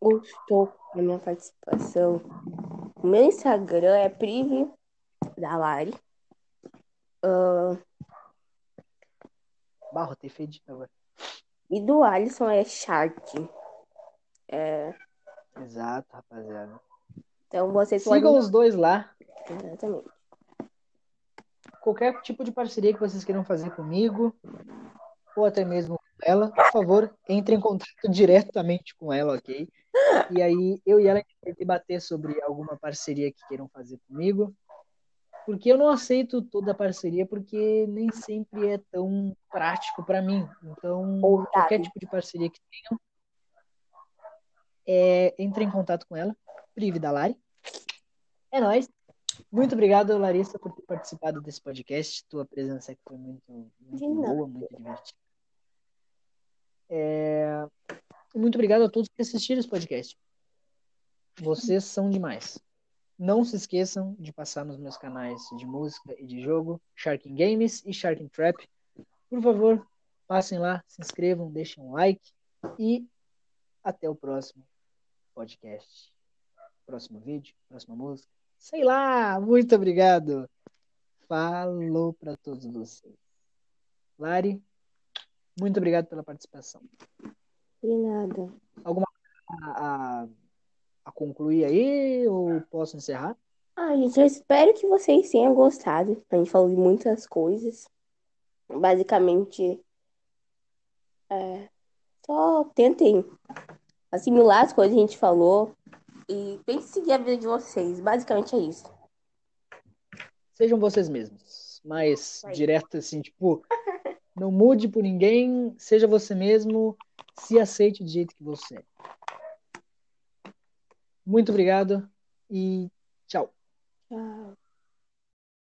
gostou da minha participação, o meu Instagram é prive da Lari. Ah, Barro, tem fedido agora. e do Alisson é Shark. É, Exato, rapaziada. então vocês Sigam podem. os dois lá. Exatamente. Qualquer tipo de parceria que vocês queiram fazer comigo, ou até mesmo ela, por favor, entre em contato <laughs> diretamente com ela, ok? E aí eu e ela vai debater sobre alguma parceria que queiram fazer comigo. Porque eu não aceito toda a parceria, porque nem sempre é tão prático para mim. Então, qualquer tipo de parceria que tenham, é, entre em contato com ela, Prive da Lari. É nóis. Muito obrigado, Larissa, por ter participado desse podcast. Tua presença aqui foi muito, muito boa, muito divertida. É, Muito obrigado a todos que assistiram esse podcast. Vocês são demais. Não se esqueçam de passar nos meus canais de música e de jogo, Sharking Games e Sharking Trap. Por favor, passem lá, se inscrevam, deixem um like e até o próximo podcast. Próximo vídeo, próxima música. Sei lá, muito obrigado. Falou para todos vocês. Lari, muito obrigado pela participação. De nada. Alguma coisa a, a, a concluir aí ou posso encerrar? Ah, gente, eu espero que vocês tenham gostado. A gente falou de muitas coisas. Basicamente, é, só tentem assimilar as coisas que a gente falou e tentem seguir a vida de vocês. Basicamente é isso. Sejam vocês mesmos. Mais Aí. direto assim, tipo, não mude por ninguém, seja você mesmo, se aceite do jeito que você é. Muito obrigado e tchau. Tchau.